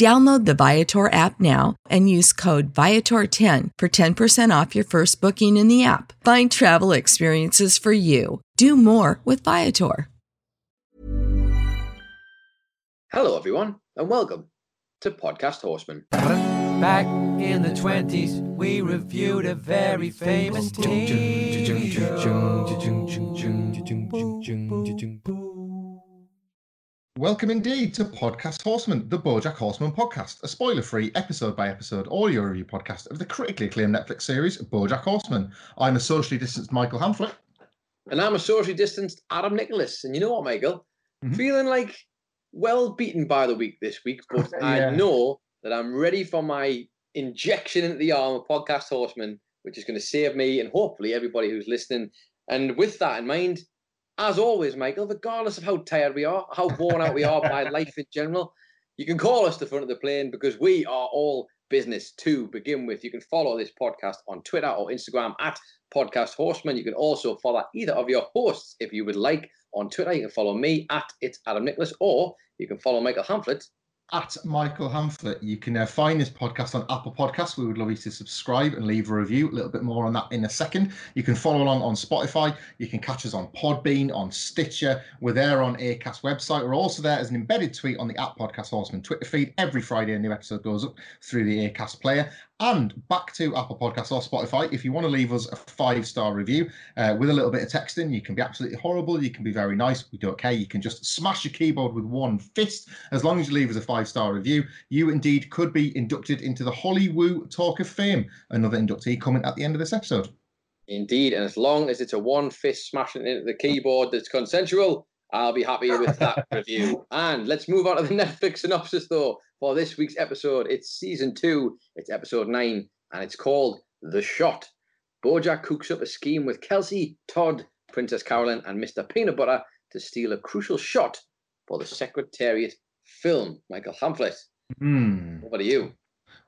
Download the Viator app now and use code Viator10 for 10% off your first booking in the app. Find travel experiences for you. Do more with Viator. Hello, everyone, and welcome to Podcast Horseman. Back in the 20s, we reviewed a very famous TV show. Welcome indeed to Podcast Horseman, the Bojack Horseman podcast, a spoiler-free, episode-by-episode audio review podcast of the critically acclaimed Netflix series BoJack Horseman. I'm a socially distanced Michael Hamflet. And I'm a socially distanced Adam Nicholas. And you know what, Michael? Mhm. Feeling like well beaten by the week this week, but Yeah. I know that I'm ready for my injection into the arm of Podcast Horseman, which is going to save me and hopefully everybody who's listening. And with that in mind, as always, Michael, regardless of how tired we are, how worn out we are by life in general, you can call us the front of the plane because we are all business to begin with. You can follow this podcast on Twitter or Instagram at Podcast Horseman. You can also follow either of your hosts if you would like on Twitter. You can follow me at It's Adam Nicholas or you can follow Michael Hamflet At Michael Hamflet, you can uh, find this podcast on Apple Podcasts. We would love you to subscribe and leave a review. A little bit more on that in a second. You can follow along on Spotify. You can catch us on Podbean, on Stitcher. We're there on Acast website. We're also there as an embedded tweet on the App Podcast Horseman Twitter feed. Every Friday, a new episode goes up through the Acast player. And back to Apple Podcasts or Spotify. If you want to leave us a five star review uh, with a little bit of texting, you can be absolutely horrible. You can be very nice. We don't care. You can just smash your keyboard with one fist. As long as you leave us a five star review, you indeed could be inducted into the Hollywood Talk of Fame. Another inductee coming at the end of this episode. Indeed, and as long as it's a one fist smashing into the keyboard that's consensual, I'll be happy with that review. And let's move on to the Netflix synopsis, though, for this week's episode. It's season two, it's episode nine, and it's called The Shot. Bojack cooks up a scheme with Kelsey, Todd, Princess Carolyn, and Mr. Peanut Butter to steal a crucial shot for the Secretariat film. Michael Hamflet, Hmm. what are you?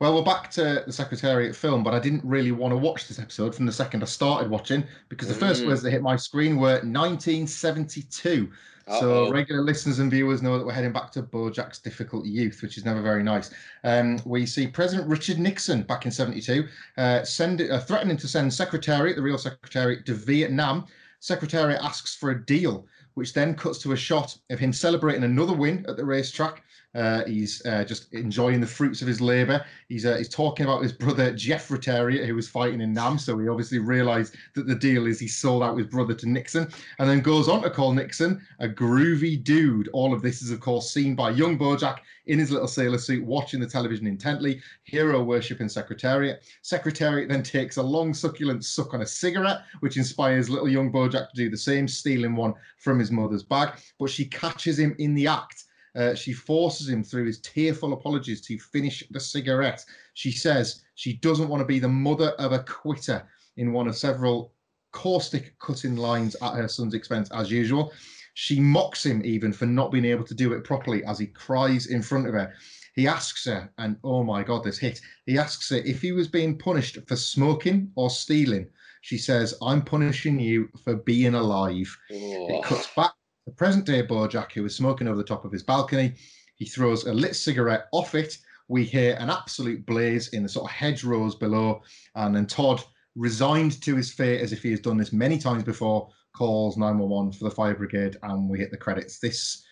Well, we're back to the Secretariat film, but I didn't really want to watch this episode from the second I started watching because the first Mm. words that hit my screen were 1972. So Uh-oh. regular listeners and viewers know that we're heading back to Bojack's difficult youth, which is never very nice. Um, we see President Richard Nixon back in 72 uh, send, uh, threatening to send Secretariat, the real Secretariat, to Vietnam. Secretariat asks for a deal, which then cuts to a shot of him celebrating another win at the racetrack. Uh, he's uh, just enjoying the fruits of his labour. He's uh, he's talking about his brother Jeff Rotariat, who was fighting in Nam. So he obviously realised that the deal is he sold out his brother to Nixon, and then goes on to call Nixon a groovy dude. All of this is, of course, seen by young Bojack in his little sailor suit, watching the television intently. Hero worshipping Secretariat. Secretariat then takes a long, succulent suck on a cigarette, which inspires little young Bojack to do the same, stealing one from his mother's bag. But she catches him in the act Uh, she forces him through his tearful apologies to finish the cigarette. She says she doesn't want to be the mother of a quitter in one of several caustic cutting lines at her son's expense, as usual. She mocks him even for not being able to do it properly as he cries in front of her. He asks her, and oh my God, this hit. He asks her if he was being punished for smoking or stealing. She says, I'm punishing you for being alive. Oh. It cuts back to present day Bojack, who is smoking over the top of his balcony. He throws a lit cigarette off it. We hear an absolute blaze in the sort of hedgerows below. And then Todd, resigned to his fate as if he has done this many times before, calls 911 for the fire brigade. And we hit the credits. This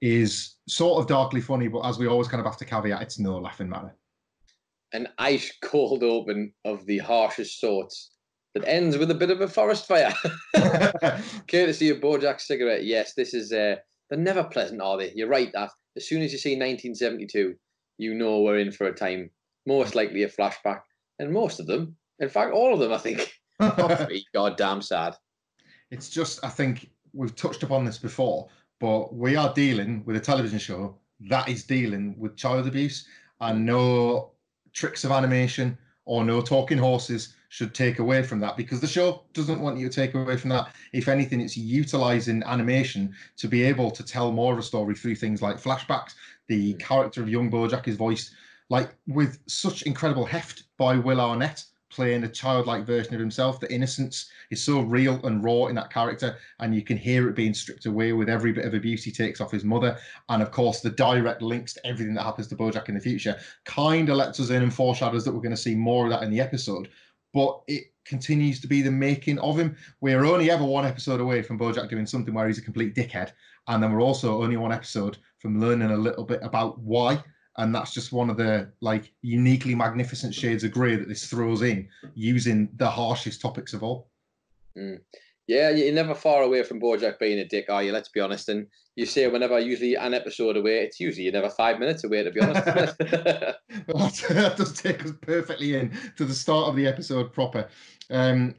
is sort of darkly funny, but as we always kind of have to caveat, it's no laughing matter. An ice cold open of the harshest sorts that ends with a bit of a forest fire. Courtesy of Bojack's cigarette. Yes, this is. Uh, they're never pleasant, are they? You're right. That as soon as you see 1972, you know we're in for a time. Most likely a flashback, and most of them, in fact, all of them, I think, are pretty goddamn sad. It's just, I think we've touched upon this before, but we are dealing with a television show that is dealing with child abuse, and no tricks of animation or no talking horses should take away from that because the show doesn't want you to take away from that. If anything, it's utilizing animation to be able to tell more of a story through things like flashbacks. The mm. character of young Bojack is voiced like with such incredible heft by Will Arnett playing a childlike version of himself. The innocence is so real and raw in that character, and you can hear it being stripped away with every bit of abuse he takes off his mother. And of course, the direct links to everything that happens to Bojack in the future kind of lets us in and foreshadows that we're going to see more of that in the episode. But it continues to be the making of him. We're only ever one episode away from Bojack doing something where he's a complete dickhead, and then we're also only one episode from learning a little bit about why and that's just one of the like uniquely magnificent shades of grey that this throws in using the harshest topics of all. Mm. Yeah, you're never far away from Bojack being a dick, are you? Let's be honest. And you say whenever usually an episode away, it's usually never five minutes away, to be honest. well, that does take us perfectly in to the start of the episode proper. Um,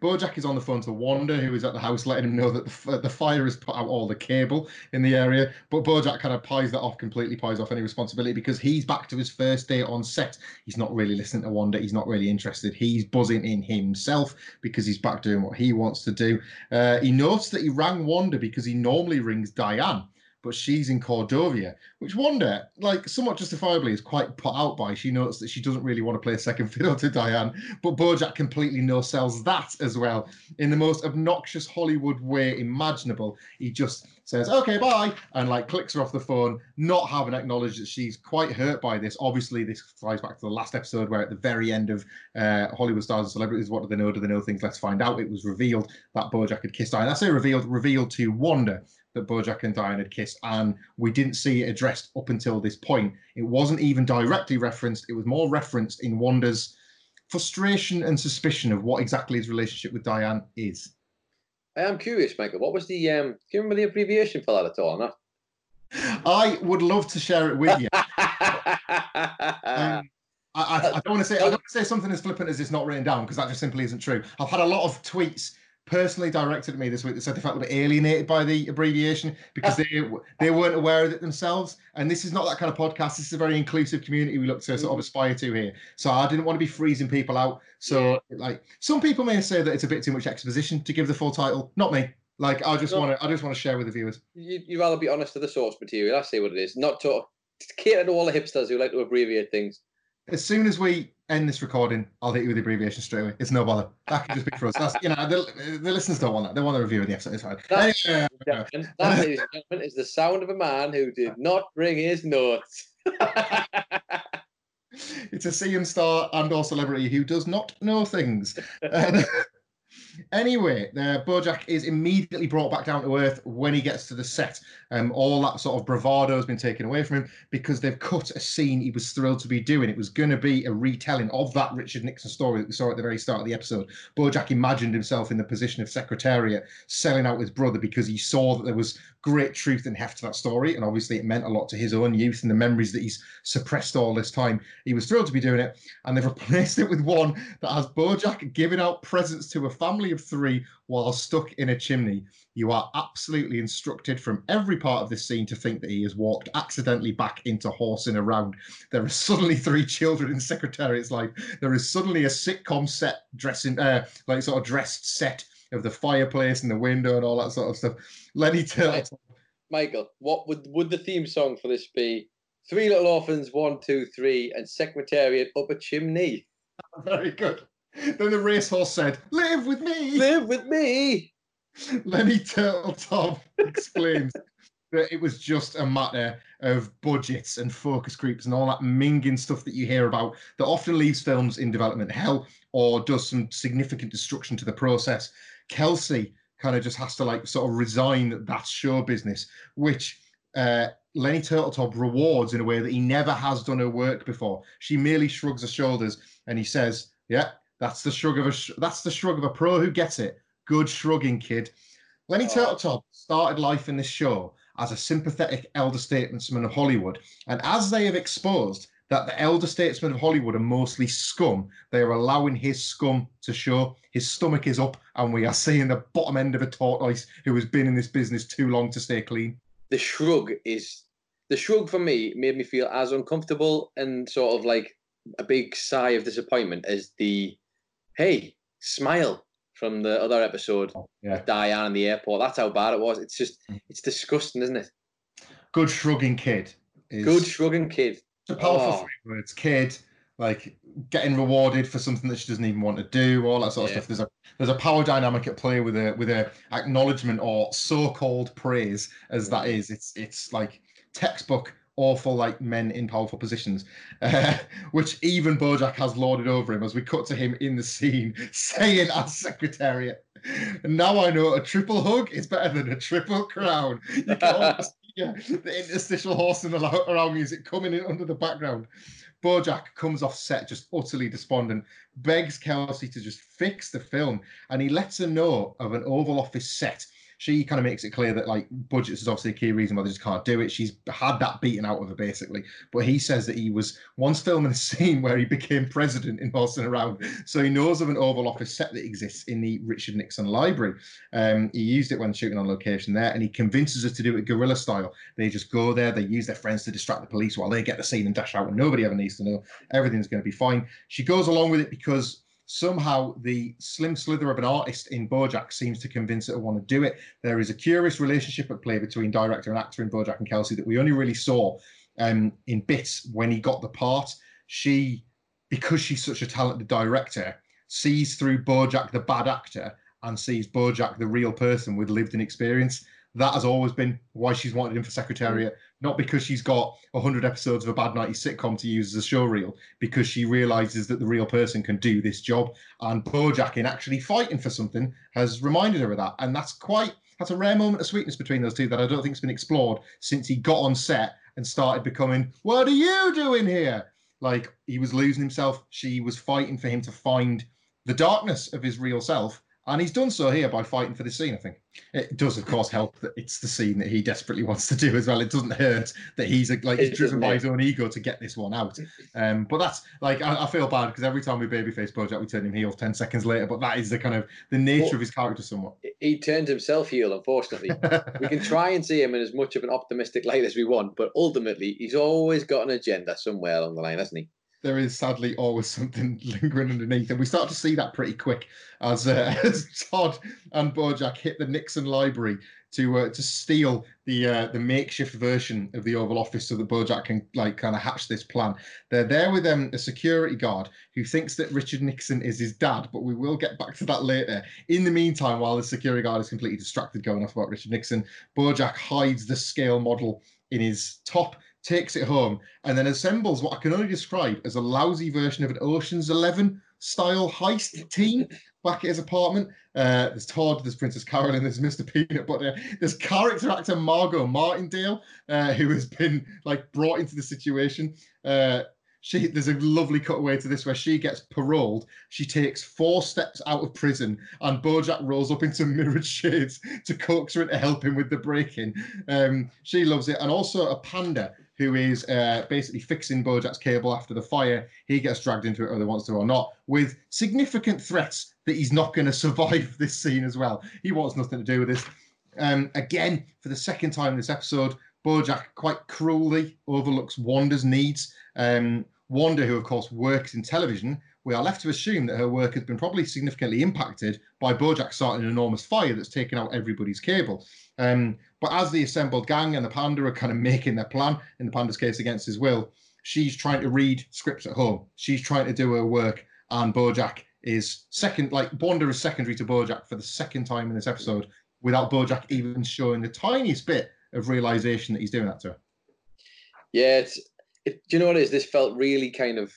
Bojack is on the phone to Wanda, who is at the house, letting him know that the, the fire has put out all the cable in the area. But Bojack kind of pies that off completely, pies off any responsibility because he's back to his first day on set. He's not really listening to Wanda. He's not really interested. He's buzzing in himself because he's back doing what he wants to do. Uh, he notes that he rang Wanda because he normally rings Diane but she's in Cordovia, which Wanda, like somewhat justifiably, is quite put out by. She notes that she doesn't really want to play second fiddle to Diane, but Bojack completely no sells that as well in the most obnoxious Hollywood way imaginable. He just says, okay, bye, and like clicks her off the phone, not having acknowledged that she's quite hurt by this. Obviously, this flies back to the last episode where at the very end of uh, Hollywood Stars and Celebrities, what do they know? Do they know things? Let's find out. It was revealed that Bojack had kissed Diane. I say revealed, revealed to Wanda that Bojack and Diane had kissed, and we didn't see it addressed up until this point. It wasn't even directly referenced, it was more referenced in Wanda's frustration and suspicion of what exactly his relationship with Diane is. I am curious, Michael. What was the um? Do you remember the abbreviation for that at all? No? I would love to share it with you. um, I, I, I, don't want to say I don't want to say something as flippant as it's not written down because that just simply isn't true. I've had a lot of tweets personally directed at me this week that said they felt a bit alienated by the abbreviation because they they weren't aware of it themselves. And this is not that kind of podcast. This is a very inclusive community we look to sort of mm. aspire to here. So I didn't want to be freezing people out. So like some people may say that it's a bit too much exposition to give the full title. Not me. Like I just No. want to I just want to share with the viewers. you, you'd rather be honest to the source material. I say what it is. Not to cater to all the hipsters who like to abbreviate things. As soon as we end this recording, I'll hit you with the abbreviation straight away. It's no bother. That can just be for us. That's you know the, the listeners don't want that. They want a review of the episode. It's fine. That's- Anyway, that, ladies and gentlemen, is the sound of a man who did not bring his notes. it's a CM star and or celebrity who does not know things. Um, anyway, uh, Bojack is immediately brought back down to earth when he gets to the set. Um, all that sort of bravado has been taken away from him because they've cut a scene he was thrilled to be doing. It was going to be a retelling of that Richard Nixon story that we saw at the very start of the episode. Bojack imagined himself in the position of Secretariat, selling out his brother because he saw that there was great truth and heft to that story. And obviously, it meant a lot to his own youth and the memories that he's suppressed all this time. He was thrilled to be doing it. And they've replaced it with one that has Bojack giving out presents to a family of three while stuck in a chimney. You are absolutely instructed from every part of this scene to think that he has walked accidentally back into horsing around. There are suddenly three children in Secretariat's life. There is suddenly a sitcom set dressing, uh, like sort of dressed set of the fireplace and the window and all that sort of stuff. Lenny Turtle. Michael, what would would the theme song for this be? Three Little Orphans, one, two, three, and Secretariat up a chimney. Very good. Then the racehorse said, Live with me. Live with me. Lenny Turtletop explains that it was just a matter of budgets and focus groups and all that minging stuff that you hear about that often leaves films in development hell or does some significant destruction to the process. Kelsey kind of just has to like sort of resign that show business, which uh, Lenny Turtletop rewards in a way that he never has done her work before. She merely shrugs her shoulders and he says, "Yeah, that's the shrug of a sh- that's the shrug of a pro who gets it. Good shrugging, kid." Lenny Oh. Turtletop started life in this show as a sympathetic elder statesman of Hollywood, and as they have exposed that the elder statesmen of Hollywood are mostly scum, they are allowing his scum to show. His stomach is up, and we are seeing the bottom end of a tortoise who has been in this business too long to stay clean. The shrug is the shrug for me made me feel as uncomfortable and sort of like a big sigh of disappointment as the hey smile from the other episode Yeah. with Diane in the airport. That's how bad it was. It's just it's disgusting, isn't it? Good shrugging kid. Is Good shrugging kid. It's a powerful Oh. three words. Kid, like getting rewarded for something that she doesn't even want to do, all that sort of stuff. There's a there's a power dynamic at play with a with a acknowledgement or so-called praise, as that Mm. It's it's like textbook awful like men in powerful positions, uh, which even Bojack has lorded over him as we cut to him in the scene saying as secretariat. Now I know a triple hug is better than a triple crown. You can almost hear the interstitial horse and the around music coming in under the background. Bojack comes off set just utterly despondent, begs Kelsey to just fix the film, and he lets her know of an Oval Office set. She kind of makes it clear that like budgets is obviously a key reason why they just can't do it. She's had that beaten out of her basically, but he says that he was once filming a scene where he became president in Horsing Around, so he knows of an Oval Office set that exists in the Richard Nixon Library. Um, he used it when shooting on location there, and he convinces her to do it guerrilla style. They just go there, they use their friends to distract the police while they get the scene and dash out, and nobody ever needs to know. Everything's going to be fine. She goes along with it because somehow the slim slither of an artist in Bojack seems to convince her to want to do it. There is a curious relationship at play between director and actor in Bojack and Kelsey that we only really saw um, in bits when he got the part. She, because she's such a talented director, sees through Bojack the bad actor and sees Bojack the real person with lived in experience. That has always been why she's wanted him for Secretariat, not because she's got 100 episodes of a bad 90s sitcom to use as a show reel, because she realizes that the real person can do this job. And Bojack, in actually fighting for something, has reminded her of that. And that's quite, that's a rare moment of sweetness between those two that I don't think has been explored since he got on set and started becoming, What are you doing here? Like he was losing himself. She was fighting for him to find the darkness of his real self. And he's done so here by fighting for the scene, I think. It does, of course, help that it's the scene that he desperately wants to do as well. It doesn't hurt that he's a, like he's driven by his own ego to get this one out. Um, but that's like I, I feel bad because every time we babyface Bojack, we turn him heel ten seconds later. But that is the kind of the nature Well- of his character, somewhat. He turned himself heel, unfortunately. we can try and see him in as much of an optimistic light as we want, but ultimately he's always got an agenda somewhere along the line, hasn't he? There is sadly always something lingering underneath, and we start to see that pretty quick as uh, as Todd and Bojack hit the Nixon Library to uh, to steal the uh, the makeshift version of the Oval Office so that Bojack can like kind of hatch this plan. They're there with um, a security guard who thinks that Richard Nixon is his dad, but we will get back to that later. In the meantime, while the security guard is completely distracted going off about Richard Nixon, Bojack hides the scale model in his top. Takes it home and then assembles what I can only describe as a lousy version of an Ocean's Eleven style heist team back at his apartment. Uh, there's Todd, there's Princess Carolyn, there's Mr. Peanut Butter, there's character actor Margot Martindale, uh, who has been like brought into the situation. Uh, she there's a lovely cutaway to this where she gets paroled. She takes four steps out of prison, and Bojack rolls up into mirrored shades to coax her into helping with the break-in. Um, she loves it, and also a panda who is uh, basically fixing Bojack's cable after the fire. He gets dragged into it whether he wants to or not, with significant threats that he's not going to survive this scene as well. He wants nothing to do with this. Um, again, for the second time in this episode, Bojack quite cruelly overlooks Wanda's needs. Um, Wanda, who of course works in television, we are left to assume that her work has been probably significantly impacted by Bojack starting an enormous fire that's taken out everybody's cable. Um, but as the assembled gang and the panda are kind of making their plan, in the panda's case against his will, she's trying to read scripts at home. She's trying to do her work, and Bojack is second, like Wanda is secondary to Bojack for the second time in this episode, without Bojack even showing the tiniest bit of realization that he's doing that to her. Yeah, it's. It, do you know what it is? This felt really kind of.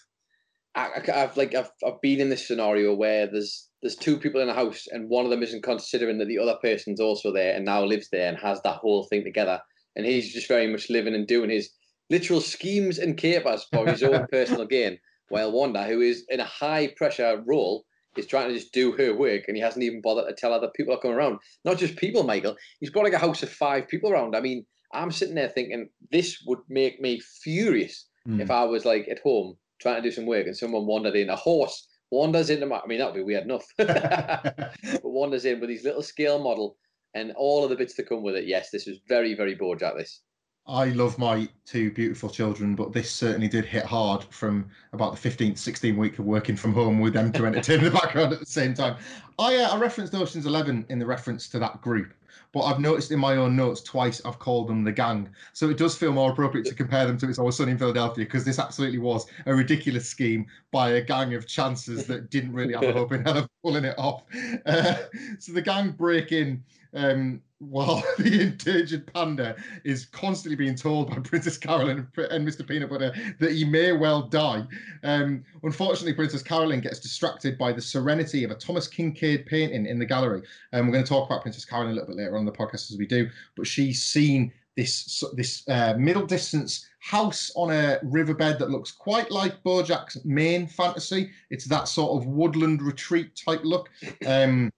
I, have like I've I've been in this scenario where there's there's two people in a house and one of them isn't considering that the other person's also there and now lives there and has that whole thing together, and he's just very much living and doing his literal schemes and capers for his own personal gain, while Wanda, who is in a high pressure role, is trying to just do her work and he hasn't even bothered to tell other people are coming around. Not just people, Michael. He's got like a house of five people around. I mean, I'm sitting there thinking this would make me furious mm. if I was like at home trying to do some work and someone wandered in. A horse wanders into my, I mean, that would be weird enough. but wanders in with his little scale model and all of the bits to come with it. Yes, this was very, very Bojack, this. I love my two beautiful children, but this certainly did hit hard from about the 15th, 16th week of working from home with them to entertain the background at the same time. I, uh, I referenced Ocean's 11 in the reference to that group, but I've noticed in my own notes twice I've called them the gang. So it does feel more appropriate to compare them to It's Always Sunny in Philadelphia because this absolutely was a ridiculous scheme by a gang of chances that didn't really have a hope in hell of pulling it off. Uh, so the gang break in um, while the endangered panda is constantly being told by Princess Carolyn and Mr. Peanut Butter that he may well die. Um, unfortunately, Princess Carolyn gets distracted by the serenity of a Thomas Kinkade painting in the gallery. And um, we're going to talk about Princess Carolyn a little bit later on the podcast as we do, but she's seen this this uh, middle distance house on a riverbed that looks quite like Bojack's main fantasy. It's that sort of woodland retreat type look. Um,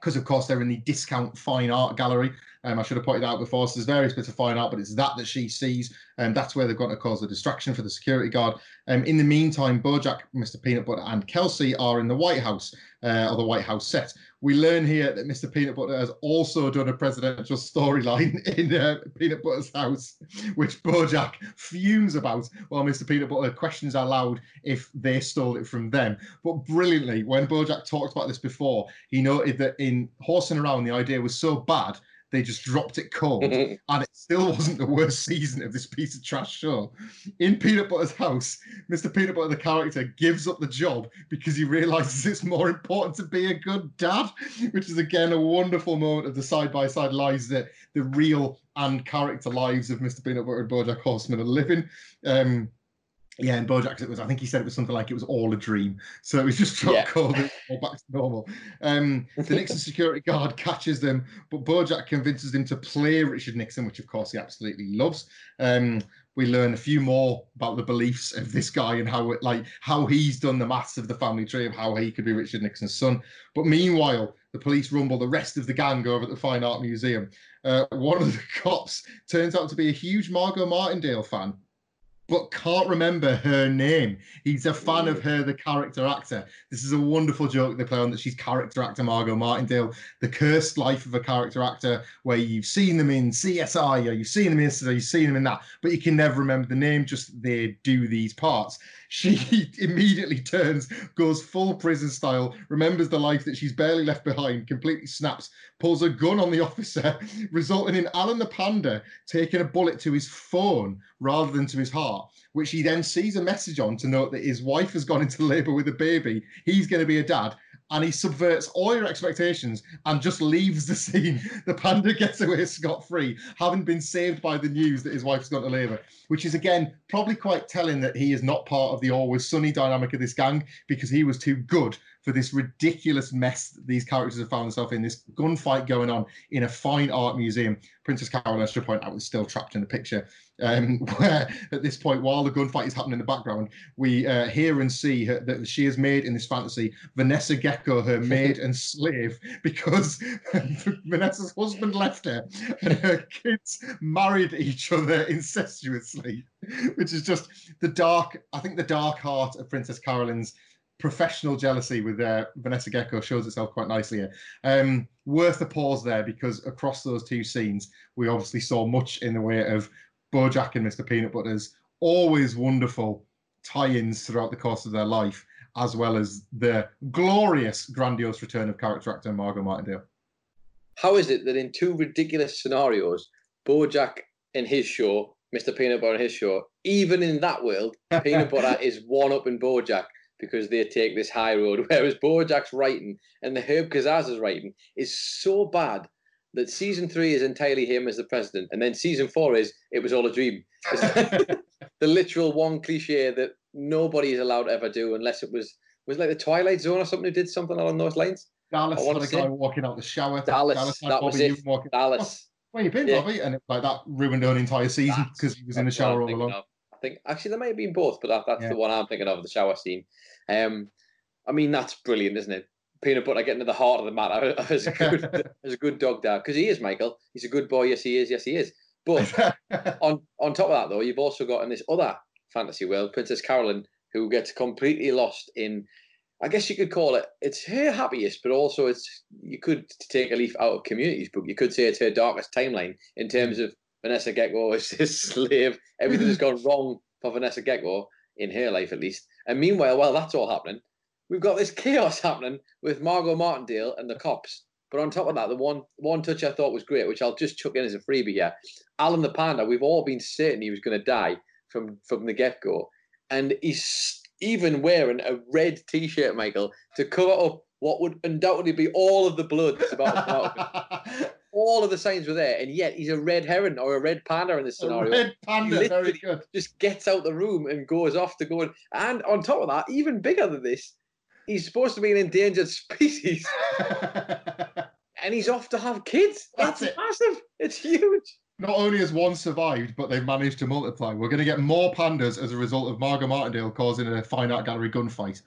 because of course they're in the discount fine art gallery. Um, I should have pointed out before. So there's various bits of fine art, but it's that that she sees, and that's where they've got to cause a distraction for the security guard. Um, in the meantime, Bojack, Mr. Peanut Butter, and Kelsey are in the White House uh, or the White House set. We learn here that Mr. Peanut Butter has also done a presidential storyline in uh, Peanut Butter's house, which Bojack fumes about, while Mr. Peanut Butter questions aloud if they stole it from them. But brilliantly, when Bojack talked about this before, he noted that in horsing around, the idea was so bad they just dropped it cold, and it still wasn't the worst season of this piece of trash show. In Peanut Butter's house, Mr. Peanut Butter, the character, gives up the job because he realizes it's more important to be a good dad, which is again a wonderful moment of the side by side lives that the real and character lives of Mr. Peanut Butter and Bojack Horseman are living. Um, yeah, and Bojack, it was. I think he said it was something like it was all a dream. So it was just yeah. all back to normal. Um, the Nixon security guard catches them, but Bojack convinces him to play Richard Nixon, which of course he absolutely loves. Um, we learn a few more about the beliefs of this guy and how it, like how he's done the maths of the family tree of how he could be Richard Nixon's son. But meanwhile, the police rumble the rest of the gang over at the Fine Art Museum. Uh, one of the cops turns out to be a huge Margot Martindale fan but can't remember her name. He's a fan of her, the character actor. This is a wonderful joke they play on that she's character actor Margot Martindale, the cursed life of a character actor, where you've seen them in CSI or you've seen them in this or you've seen them in that, but you can never remember the name, just they do these parts. She immediately turns, goes full prison style, remembers the life that she's barely left behind, completely snaps, pulls a gun on the officer, resulting in Alan the Panda taking a bullet to his phone rather than to his heart, which he then sees a message on to note that his wife has gone into labor with a baby. He's going to be a dad. And he subverts all your expectations and just leaves the scene. The panda gets away scot free, having been saved by the news that his wife's gone to labour, which is again probably quite telling that he is not part of the always sunny dynamic of this gang because he was too good for this ridiculous mess that these characters have found themselves in. This gunfight going on in a fine art museum. Princess Carolyn, I should point out, was still trapped in the picture. Um, where at this point, while the gunfight is happening in the background, we uh, hear and see her, that she has made in this fantasy Vanessa Gecko her maid and slave because Vanessa's husband left her and her kids married each other incestuously, which is just the dark, I think the dark heart of Princess Carolyn's professional jealousy with uh, Vanessa Gecko shows itself quite nicely here. Um, worth a pause there because across those two scenes, we obviously saw much in the way of Bojack and Mr. Peanut Butter's always wonderful tie-ins throughout the course of their life, as well as the glorious, grandiose return of character actor Margot Martindale. How is it that in two ridiculous scenarios, Bojack in his show, Mr. Peanut Butter in his show, even in that world, Peanut Butter is one up in Bojack because they take this high road. Whereas Bojack's writing and the Herb Kazzaz's writing is so bad that season three is entirely him as the president, and then season four is it was all a dream. the literal one cliche that nobody is allowed to ever do unless it was was like the Twilight Zone or something who did something along those lines. Dallas had a guy walking out the shower. Dallas, Dallas that Bobby was it. Walking, Dallas. Oh, where you been, yeah. Bobby? And it, like that ruined an entire season because he was in the shower all along. Of. I think actually there may have been both, but that, that's yeah. the one I'm thinking of, the shower scene. Um, I mean that's brilliant, isn't it? Peanut butter getting to the heart of the matter as a good as a good dog dad because he is Michael. He's a good boy. Yes, he is. Yes, he is. But on on top of that, though, you've also got in this other fantasy world, Princess Carolyn, who gets completely lost in. I guess you could call it. It's her happiest, but also it's you could take a leaf out of Community's book. You could say it's her darkest timeline in terms of Vanessa Gecko is this slave. Everything has gone wrong for Vanessa Gecko in her life, at least. And meanwhile, while that's all happening, we've got this chaos happening with Margot Martindale and the cops. But on top of that, the one one touch I thought was great, which I'll just chuck in as a freebie here. Alan the Panda, we've all been certain he was going to die from from the get go, and he's even wearing a red T-shirt, Michael, to cover up what would undoubtedly be all of the blood that's about to come out. all of the signs were there, and yet he's a red heron or a red panda in this scenario. A red panda, very good. Just gets out the room and goes off to go. And, and on top of that, even bigger than this, he's supposed to be an endangered species. and he's off to have kids. That's it. massive. It's huge. Not only has one survived, but they've managed to multiply. We're going to get more pandas as a result of Margot Martindale causing a fine art gallery gunfight.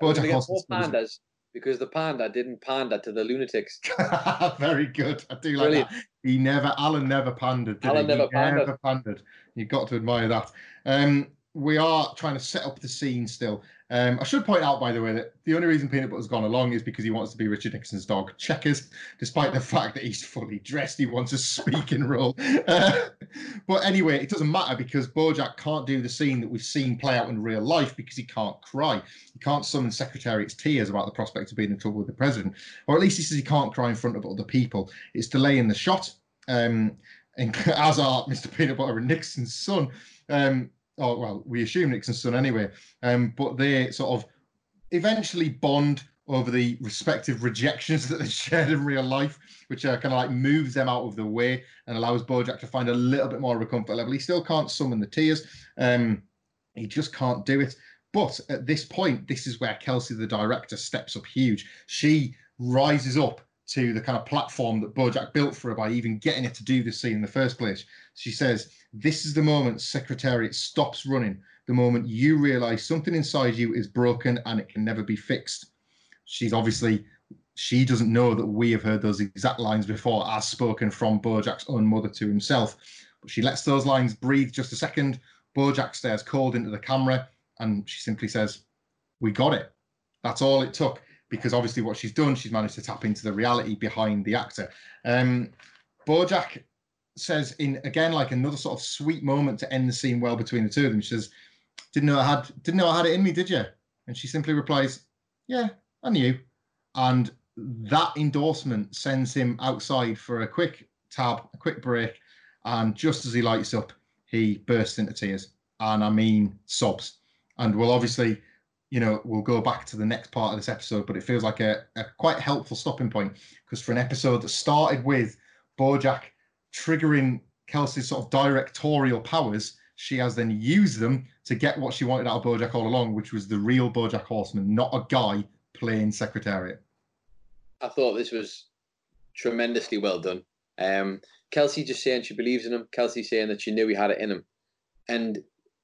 We're going to get more pandas because the panda didn't panda to the lunatics. Very good. I do like Brilliant. that. He never, Alan never pandered. Alan he? never he pandered. Never pandered. You've got to admire that. Um, we are trying to set up the scene still. Um, I should point out, by the way, that the only reason Peanut Butter's gone along is because he wants to be Richard Nixon's dog, Checkers, despite the fact that he's fully dressed. He wants a speaking role. Uh, but anyway, it doesn't matter because Bojack can't do the scene that we've seen play out in real life because he can't cry. He can't summon Secretariat's tears about the prospect of being in trouble with the president. Or at least he says he can't cry in front of other people. It's delaying the shot. Um, and as are Mr. Peanut Butter and Nixon's son. Um, or well, we assume Nixon's son anyway. Um, but they sort of eventually bond over the respective rejections that they shared in real life, which uh, kind of like moves them out of the way and allows Bojack to find a little bit more of a comfort level. He still can't summon the tears. Um, he just can't do it. But at this point, this is where Kelsey, the director, steps up huge. She rises up to the kind of platform that Bojack built for her by even getting her to do this scene in the first place. She says, This is the moment Secretariat stops running, the moment you realize something inside you is broken and it can never be fixed. She's obviously, she doesn't know that we have heard those exact lines before, as spoken from Bojack's own mother to himself. But she lets those lines breathe just a second. Bojack stares cold into the camera and she simply says, We got it. That's all it took because obviously what she's done, she's managed to tap into the reality behind the actor. Um, Bojack says in again like another sort of sweet moment to end the scene well between the two of them. She says, "Didn't know I had didn't know I had it in me, did you?" And she simply replies, "Yeah, I knew." And that endorsement sends him outside for a quick tab, a quick break, and just as he lights up, he bursts into tears, and I mean sobs. And we'll obviously you know, we'll go back to the next part of this episode, but it feels like a, a quite helpful stopping point because for an episode that started with Bojack triggering Kelsey's sort of directorial powers, she has then used them to get what she wanted out of Bojack all along, which was the real Bojack Horseman, not a guy playing Secretariat. I thought this was tremendously well done. Um, Kelsey just saying she believes in him. Kelsey saying that she knew he had it in him. And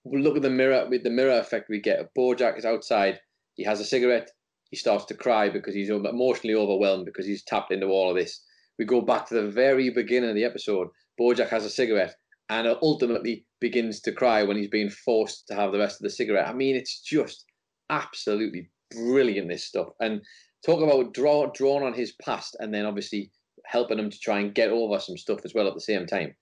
look at the mirror with the mirror effect we get. Bojack is outside. He has a cigarette. He starts to cry because he's emotionally overwhelmed because he's tapped into all of this. We go back to the very beginning of the episode. Bojack has a cigarette and ultimately begins to cry when he's being forced to have the rest of the cigarette. I mean, it's just absolutely brilliant, this stuff. And talk about draw, drawn on his past and then obviously helping him to try and get over some stuff as well at the same time.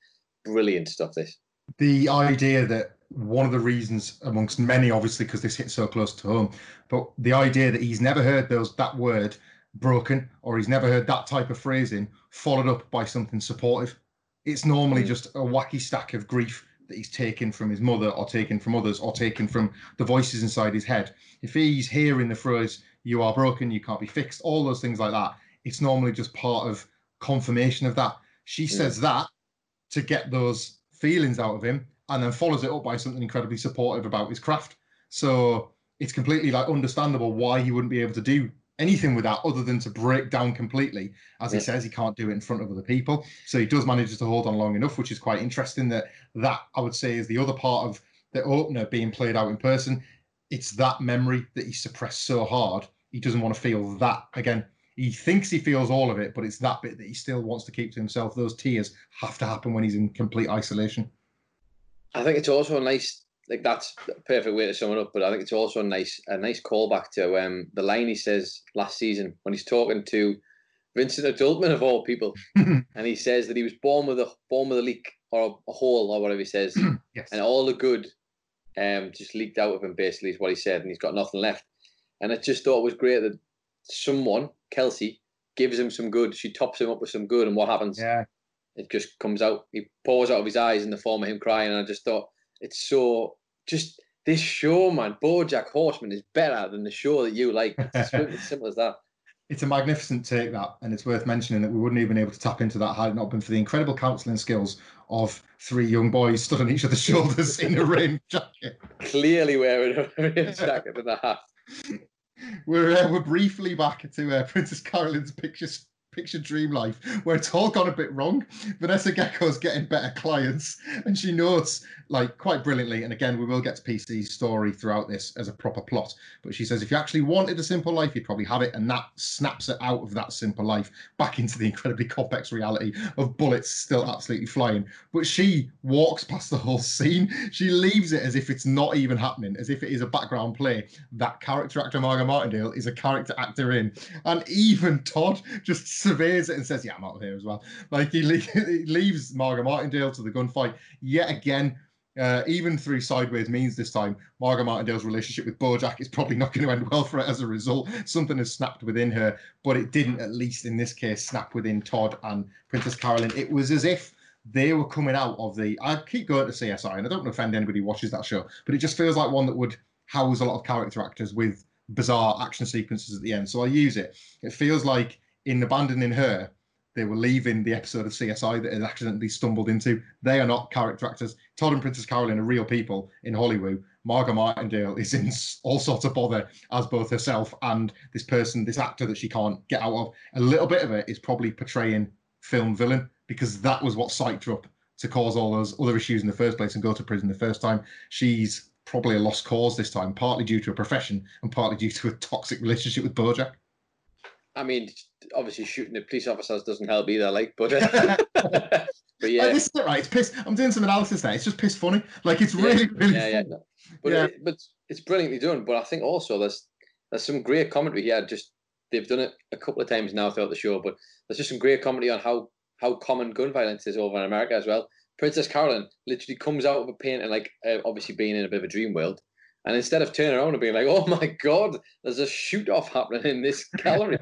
Brilliant stuff, this. The idea that one of the reasons, amongst many, obviously, because this hits so close to home, but the idea that he's never heard those that word broken or he's never heard that type of phrasing followed up by something supportive. It's normally mm. just a wacky stack of grief that he's taken from his mother or taken from others or taken from the voices inside his head. If he's hearing the phrase, you are broken, you can't be fixed, all those things like that, it's normally just part of confirmation of that. She says that to get those feelings out of him and then follows it up by something incredibly supportive about his craft. So it's completely like understandable why he wouldn't be able to do anything with that other than to break down completely. As yeah. he says, he can't do it in front of other people. So he does manage to hold on long enough, which is quite interesting. That that I would say is the other part of the opener being played out in person. It's that memory that he suppressed so hard. He doesn't want to feel that again. He thinks he feels all of it, but it's that bit that he still wants to keep to himself. Those tears have to happen when he's in complete isolation. I think it's also a nice like that's the perfect way to sum it up. But I think it's also a nice a nice callback to um, the line he says last season when he's talking to Vincent Adultman of all people, and he says that he was born with a born with a leak or a, a hole or whatever he says, yes. and all the good um, just leaked out of him. Basically, is what he said, and he's got nothing left. And I just thought it was great that someone Kelsey gives him some good. She tops him up with some good, and what happens? Yeah, it just comes out. He pours out of his eyes in the form of him crying, and I just thought it's so just this show, man. BoJack Horseman is better than the show that you like. It's as simple as that. It's a magnificent take that, and it's worth mentioning that we wouldn't even be able to tap into that had it not been for the incredible counselling skills of three young boys stood on each other's shoulders in a rain jacket. Clearly wearing a rain jacket and a hat. We're uh, we're briefly back to uh, Princess Carolyn's pictures picture dream life where it's all gone a bit wrong. Vanessa Gecko's getting better clients and she notes like quite brilliantly, and again we will get to PC's story throughout this as a proper plot, but she says if you actually wanted a simple life, you'd probably have it, and that snaps it out of that simple life back into the incredibly complex reality of bullets still absolutely flying. But she walks past the whole scene. She leaves it as if it's not even happening, as if it is a background play. That character actor Margot Martindale is a character actor in, and even Todd just surveys it and says, "Yeah, I'm out of here as well." Like he, le- he leaves Margot Martindale to the gunfight yet again. Uh, even through sideways means this time, Margot Martindale's relationship with Bojack is probably not going to end well for her as a result. Something has snapped within her, but it didn't, at least in this case, snap within Todd and Princess Carolyn. It was as if they were coming out of the. I keep going to CSI, and I don't offend anybody who watches that show, but it just feels like one that would house a lot of character actors with bizarre action sequences at the end. So I use it. It feels like in abandoning her, they were leaving the episode of CSI that had accidentally stumbled into. They are not character actors. Todd and Princess Carolyn are real people in Hollywood. Margot Martindale is in all sorts of bother as both herself and this person, this actor that she can't get out of. A little bit of it is probably portraying film villain because that was what psyched her up to cause all those other issues in the first place and go to prison the first time. She's probably a lost cause this time, partly due to a profession and partly due to a toxic relationship with Bojack. I mean, obviously shooting at police officers doesn't help either. Like, but uh, but yeah, this is it, right? It's piss. I'm doing some analysis there. It's just piss funny. Like, it's really, yeah, really. Yeah, yeah. No. But yeah. It, but it's brilliantly done. But I think also there's there's some great commentary here. Just they've done it a couple of times now throughout the show. But there's just some great comedy on how how common gun violence is over in America as well. Princess Carolyn literally comes out of a painting, like uh, obviously being in a bit of a dream world, and instead of turning around and being like, "Oh my God, there's a shoot off happening in this gallery,"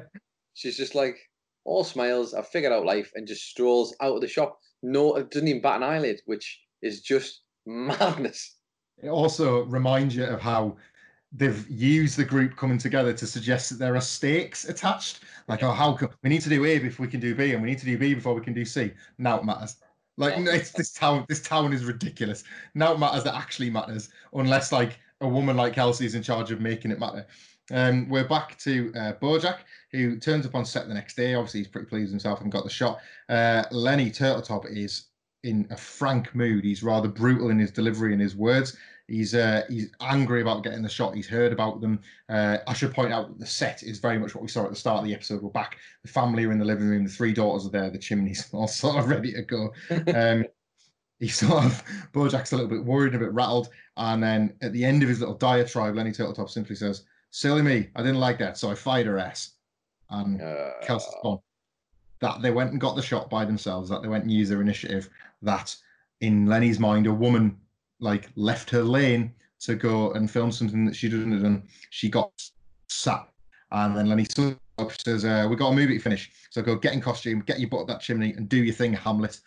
she's just like all smiles. I've figured out life, and just strolls out of the shop. No, it doesn't even bat an eyelid, which is just madness. It also reminds you of how they've used the group coming together to suggest that there are stakes attached. Like, oh, how come we need to do A before we can do B, and we need to do B before we can do C. Now it matters. Like, it's, this town, this town is ridiculous. Now it matters that actually matters, unless like a woman like Kelsey is in charge of making it matter. Um, we're back to uh, Bojack, who turns up on set the next day. Obviously, he's pretty pleased with himself and got the shot. Uh, Lenny Turtletop is in a frank mood. He's rather brutal in his delivery and his words. He's uh, he's angry about getting the shot. He's heard about them. Uh, I should point out that the set is very much what we saw at the start of the episode. We're back. The family are in the living room. The three daughters are there. The chimneys all sort of ready to go. Um, he sort of Bojack's a little bit worried, a bit rattled, and then at the end of his little diatribe, Lenny Turtletop simply says, "Silly me, I didn't like that, so I fired her ass." And Uh, Kelsey's gone. That they went and got the shot by themselves. That they went and used their initiative. That in Lenny's mind, a woman like left her lane to go and film something that she didn't have done. She got sat, and then Lenny says, uh, "We got a movie to finish, so go get in costume, get your butt up that chimney, and do your thing, Hamlet."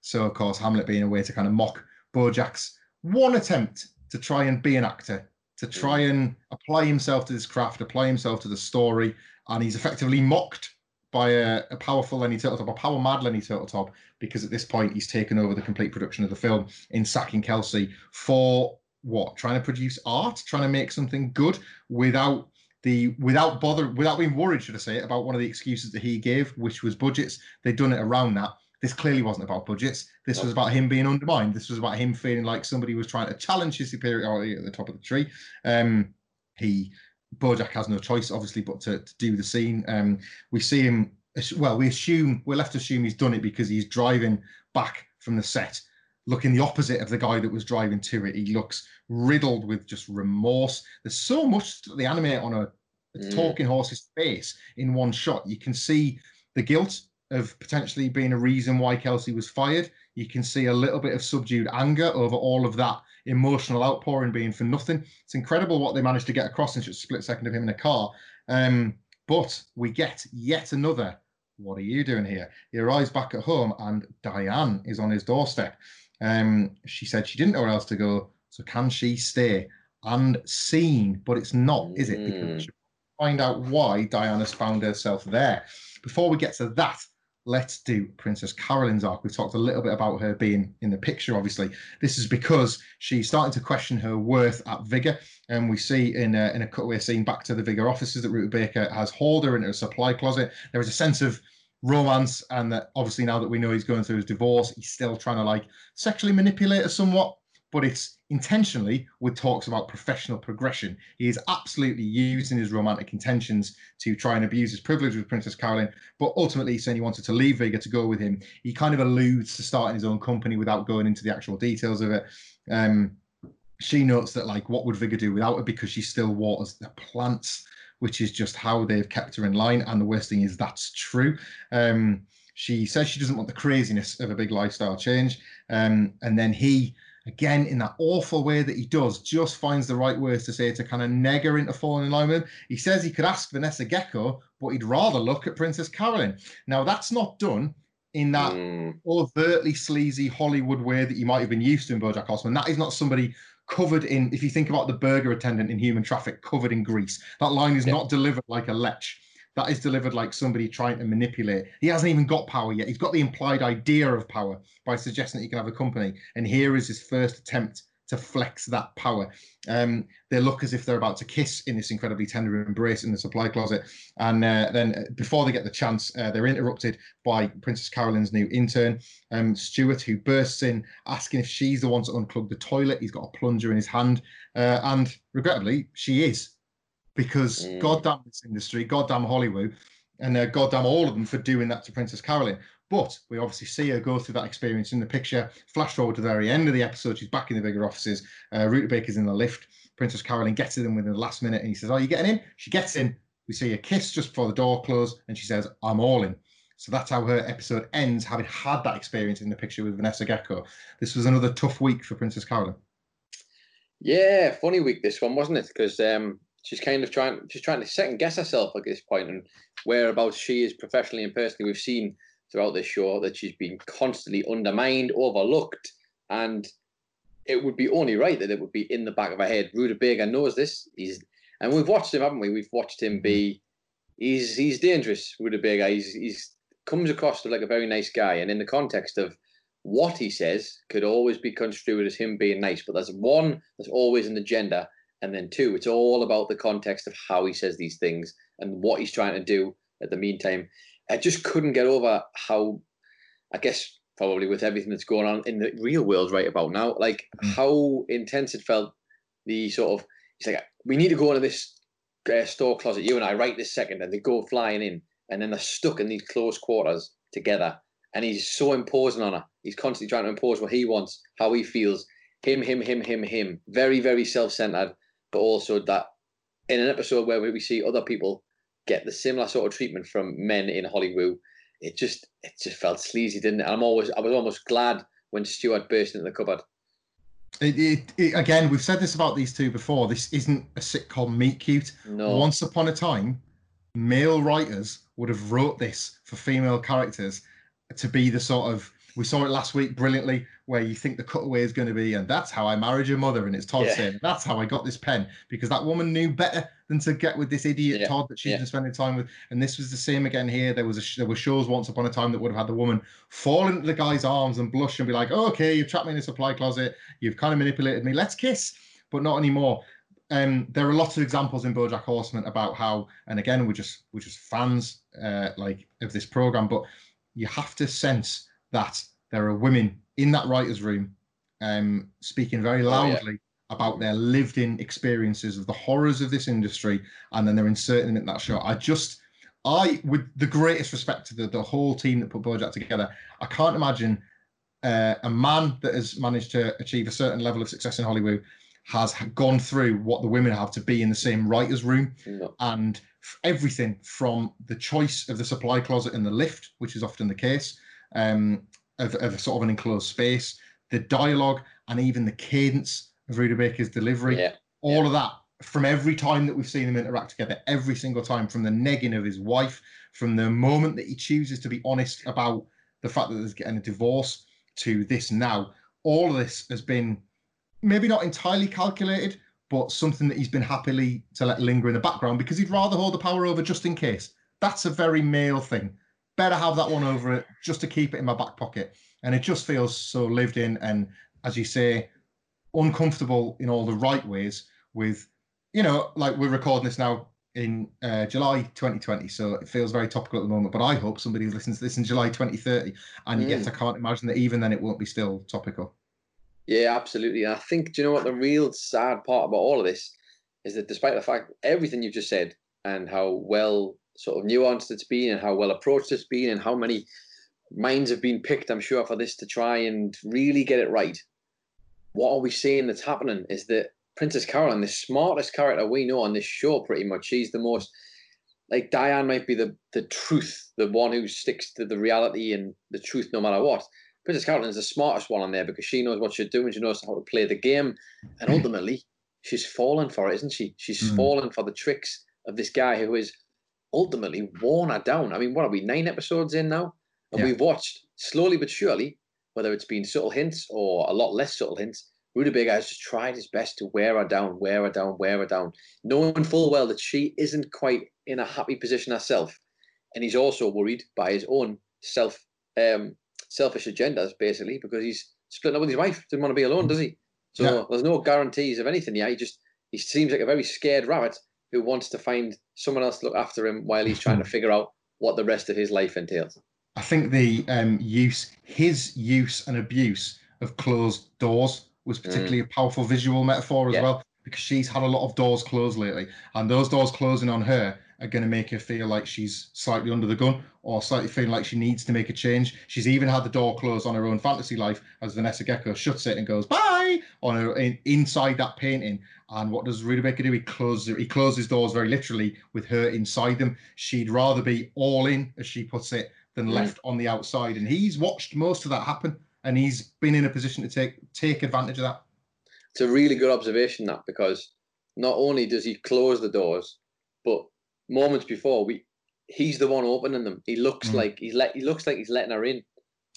So of course, Hamlet being a way to kind of mock Bojack's one attempt to try and be an actor, to try and apply himself to this craft, apply himself to the story, and he's effectively mocked by a, a powerful Lenny Turtletop, a power mad Lenny Turtletop, because at this point he's taken over the complete production of the film in sacking Kelsey for what? Trying to produce art, trying to make something good without the without bother without being worried, should I say, about one of the excuses that he gave, which was budgets. They'd done it around that. This clearly wasn't about budgets. This was about him being undermined. This was about him feeling like somebody was trying to challenge his superiority at the top of the tree. Um, he Bojack has no choice, obviously, but to, to do the scene. Um, we see him. Well, we assume we're left to assume he's done it because he's driving back from the set, looking the opposite of the guy that was driving to it. He looks riddled with just remorse. There's so much that they animate on a, a Mm. talking horse's face in one shot. You can see the guilt of potentially being a reason why Kelsey was fired. You can see a little bit of subdued anger over all of that emotional outpouring being for nothing. It's incredible what they managed to get across in just a split second of him in a car. Um, but we get yet another. What are you doing here? He arrives back at home, and Diane is on his doorstep. Um, she said she didn't know where else to go, so can she stay? And seen, but it's not, is it? Because Mm. find out why Diane's found herself there. Before we get to that, let's do Princess Carolyn's arc. We've talked a little bit about her being in the picture, obviously. This is because she's starting to question her worth at Vigor. And we see in a, in a cutaway scene back to the Vigor offices that Rutabaga has hauled her into a supply closet. There is a sense of romance, and that obviously now that we know he's going through his divorce, he's still trying to like sexually manipulate her somewhat. But it's intentionally with talks about professional progression. He is absolutely using his romantic intentions to try and abuse his privilege with Princess Carolyn, but ultimately saying he wanted to leave Vega to go with him. He kind of alludes to starting his own company without going into the actual details of it. Um, she notes that like what would Vigor do without her because she still waters the plants, which is just how they've kept her in line. And the worst thing is that's true. Um, she says she doesn't want the craziness of a big lifestyle change. Um, and then he, again, in that awful way that he does, just finds the right words to say to kind of neg her into falling in line with him. He says he could ask Vanessa Gecko, but he'd rather look at Princess Carolyn. Now, that's not done in that Mm. overtly sleazy Hollywood way that you might have been used to in BoJack Horseman. That is not somebody covered in. If you think about the burger attendant in Human Traffic, covered in grease, that line is Yeah. not delivered like a lech. That is delivered like somebody trying to manipulate. He hasn't even got power yet. He's got the implied idea of power by suggesting that he can have a company. And here is his first attempt to flex that power. Um, they look as if they're about to kiss in this incredibly tender embrace in the supply closet. And uh, then uh, before they get the chance, uh, they're interrupted by Princess Carolyn's new intern, um, Stuart, who bursts in asking if she's the one to unplug the toilet. He's got a plunger in his hand. Uh, and regrettably, she is. Because Mm. goddamn this industry, goddamn Hollywood, and uh, goddamn all of them for doing that to Princess Carolyn. But we obviously see her go through that experience in the picture. Flash forward to the very end of the episode. She's back in the bigger offices. Uh, Rutabaga's in the lift. Princess Carolyn gets to them within the last minute and he says, Are you getting in? She gets in. We see a kiss just before the door closed and she says, I'm all in. So that's how her episode ends, having had that experience in the picture with Vanessa Gecko. This was another tough week for Princess Carolyn. Yeah, funny week this one, wasn't it? Because um, she's kind of trying, she's trying to second guess herself at this point, and whereabouts she is professionally and personally. We've seen throughout this show that she's been constantly undermined, overlooked, and it would be only right that it would be in the back of her head. Rutabaga knows this. He's and we've watched him, haven't we? We've watched him be. He's he's dangerous, Rutabaga. He's he's comes across like a very nice guy, and in the context of what he says could always be construed as him being nice. But there's one that's always an agenda, And then two, it's all about the context of how he says these things and what he's trying to do at the meantime. I just couldn't get over how, I guess, probably with everything that's going on in the real world right about now, like mm. how intense it felt. The sort of, he's like, we need to go into this uh, store closet, you and I, right this second, and they go flying in, and then they're stuck in these close quarters together. And he's so imposing on her. He's constantly trying to impose what he wants, how he feels. Him, him, him, him, him. Very, very self centered, but also that in an episode where we see other people get the similar sort of treatment from men in Hollywood, it just it just felt sleazy, didn't it? I'm always I was almost glad when Stuart burst into the cupboard. It, it, it, again, we've said this about these two before. This isn't a sitcom meet cute. No. Once upon a time, male writers would have wrote this for female characters to be the sort of we saw it last week brilliantly where you think the cutaway is going to be and that's how i married your mother and it's todd yeah. saying that's how i got this pen because that woman knew better than to get with this idiot yeah. todd that she's yeah. been spending time with and this was the same again here there was a there were shows once upon a time that would have had the woman fall into the guy's arms and blush and be like oh, okay you've trapped me in a supply closet you've kind of manipulated me let's kiss but not anymore um, there are lots of examples in BoJack Horseman about how, and again, we're just we're just fans uh, like of this program, but you have to sense that there are women in that writers' room um, speaking very loudly oh, yeah. about their lived-in experiences of the horrors of this industry, and then they're inserting it in that show. I just, I, with the greatest respect to the, the whole team that put BoJack together, I can't imagine uh, a man that has managed to achieve a certain level of success in Hollywood has gone through what the women have to be in the same writers' room, no. and everything from the choice of the supply closet in the lift, which is often the case, um, of, of sort of an enclosed space, the dialogue, and even the cadence of Baker's delivery. Yeah. All yeah. of that from every time that we've seen them interact together, every single time, from the negging of his wife, from the moment that he chooses to be honest about the fact that there's getting a divorce to this now, all of this has been maybe not entirely calculated, but something that he's been happily to let linger in the background because he'd rather hold the power over just in case. That's a very male thing. Better have that one over it just to keep it in my back pocket. And it just feels so lived in and, as you say, uncomfortable in all the right ways. With, you know, like we're recording this now in uh, July 2020, so it feels very topical at the moment. But I hope somebody listens to this in July 2030, and mm. yet I can't imagine that even then it won't be still topical. Yeah, absolutely. And I think, do you know what the real sad part about all of this is that despite the fact everything you've just said and how well sort of nuanced it's been and how well approached it's been and how many minds have been picked, I'm sure, for this to try and really get it right. What are we seeing that's happening is that Princess Carolyn, the smartest character we know on this show, pretty much, she's the most like Diane might be the the truth, the one who sticks to the reality and the truth no matter what. Princess Carolyn is the smartest one on there because she knows what she's doing. She knows how to play the game, and hmm. ultimately, she's fallen for it, isn't she? She's mm. fallen for the tricks of this guy who is ultimately worn her down. I mean, what are we nine episodes in now, and yeah. we've watched slowly but surely, whether it's been subtle hints or a lot less subtle hints. Rutabaga has just tried his best to wear her down, wear her down, wear her down, knowing full well that she isn't quite in a happy position herself, and he's also worried by his own self um, selfish agendas, basically, because he's splitting up with his wife. Didn't want to be alone, does he? So yeah. there's no guarantees of anything. Yeah, he just he seems like a very scared rabbit who wants to find someone else to look after him while he's trying to figure out what the rest of his life entails. I think the um, use, his use and abuse of closed doors was particularly mm. a powerful visual metaphor as yeah. well, because she's had a lot of doors closed lately, and those doors closing on her are going to make her feel like she's slightly under the gun or slightly feeling like she needs to make a change. She's even had the door closed on her own fantasy life as Vanessa Gecko shuts it and goes bye on her in, inside that painting. And what does Rutabaga do? He closes he closes doors very literally with her inside them. She'd rather be all in, as she puts it, than mm. left on the outside. And he's watched most of that happen, and he's been in a position to take take advantage of that. It's a really good observation that because not only does he close the doors, but moments before, we he's the one opening them. He looks mm. like he's let he looks like he's letting her in.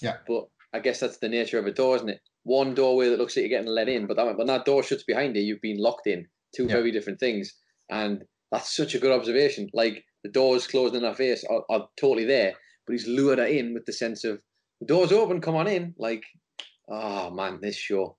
Yeah. But I guess that's the nature of a door, isn't it? One doorway that looks like you're getting let in, but that, when that door shuts behind you, you've been locked in. Two yeah. very different things. And that's such a good observation. Like the doors closed in her face are, are totally there, but he's lured her in with the sense of the door's open, come on in. Like, oh man, this show.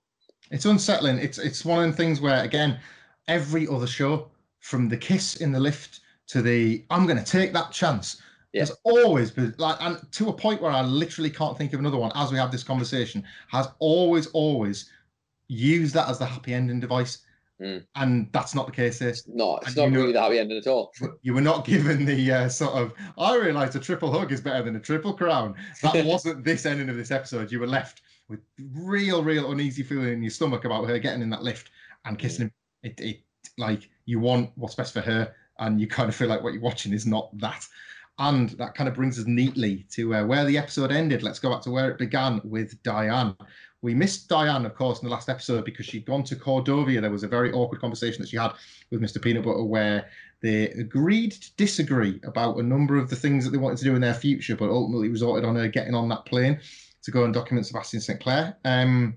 It's unsettling. It's it's one of the things where again, every other show, from the kiss in the lift to the I'm going to take that chance. Yeah. Has always been like, and to a point where I literally can't think of another one as we have this conversation, has always, always used that as the happy ending device. Mm. And that's not the case here. No, it's And not know- really the happy ending at all. You were not given the uh, sort of, I realise a triple hug is better than a triple crown. That wasn't this ending of this episode. You were left with real, real uneasy feeling in your stomach about her getting in that lift and kissing him. It, it like you want what's best for her, and you kind of feel like what you're watching is not that. And that kind of brings us neatly to uh, where the episode ended. Let's go back to where it began with Diane. We missed Diane, of course, in the last episode because she'd gone to Cordovia. There was a very awkward conversation that she had with Mr. Peanut Butter where they agreed to disagree about a number of the things that they wanted to do in their future, but ultimately resorted on her getting on that plane to go and document Sebastian St. Clair. Um,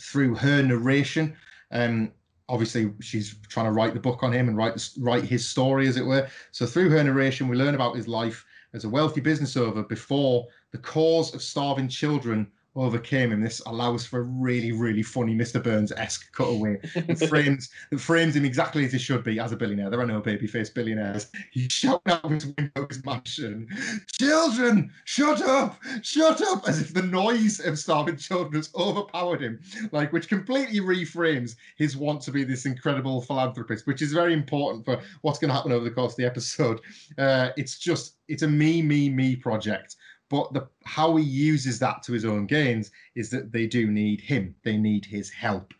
through her narration, um, obviously she's trying to write the book on him and write write his story, as it were. So through her narration, we learn about his life as a wealthy business owner before the cause of starving children overcame him. This allows for a really, really funny Mr. Burns esque cutaway that frames that frames him exactly as he should be as a billionaire. There are no babyface billionaires. He's shouting out of his window of his mansion, "Children, shut up, shut up!" As if the noise of starving children has overpowered him, like which completely reframes his want to be this incredible philanthropist, which is very important for what's going to happen over the course of the episode. Uh, it's just it's a me, me, me project but the how he uses that to his own gains is that they do need him they need his help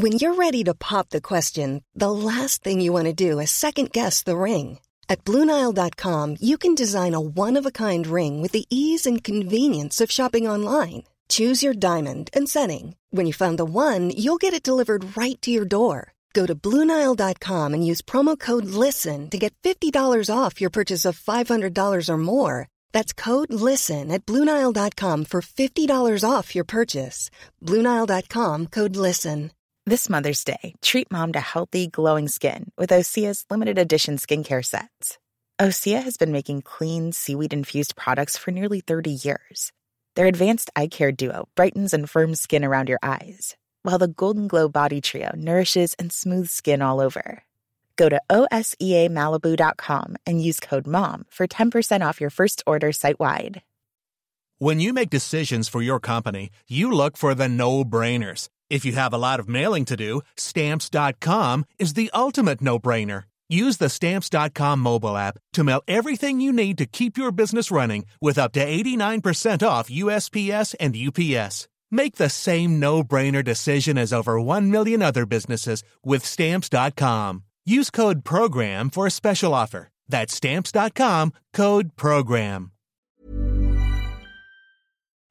When you're ready to pop the question, the last thing you want to do is second guess the ring. At Bluenile.com, you can design a one of a kind ring with the ease and convenience of shopping online. Choose your diamond and setting. When you find the one, you'll get it delivered right to your door. Go to Bluenile.com and use promo code LISTEN to get $50 off your purchase of $500 or more. That's code LISTEN at Bluenile.com for $50 off your purchase. Bluenile.com code LISTEN. This Mother's Day, treat mom to healthy, glowing skin with Osea's limited edition skincare sets. Osea has been making clean, seaweed infused products for nearly 30 years. Their advanced eye care duo brightens and firms skin around your eyes, while the Golden Glow Body Trio nourishes and smooths skin all over. Go to OSEAMalibu.com and use code MOM for 10% off your first order site wide. When you make decisions for your company, you look for the no brainers. If you have a lot of mailing to do, stamps.com is the ultimate no brainer. Use the stamps.com mobile app to mail everything you need to keep your business running with up to 89% off USPS and UPS. Make the same no brainer decision as over 1 million other businesses with stamps.com. Use code PROGRAM for a special offer. That's stamps.com code PROGRAM.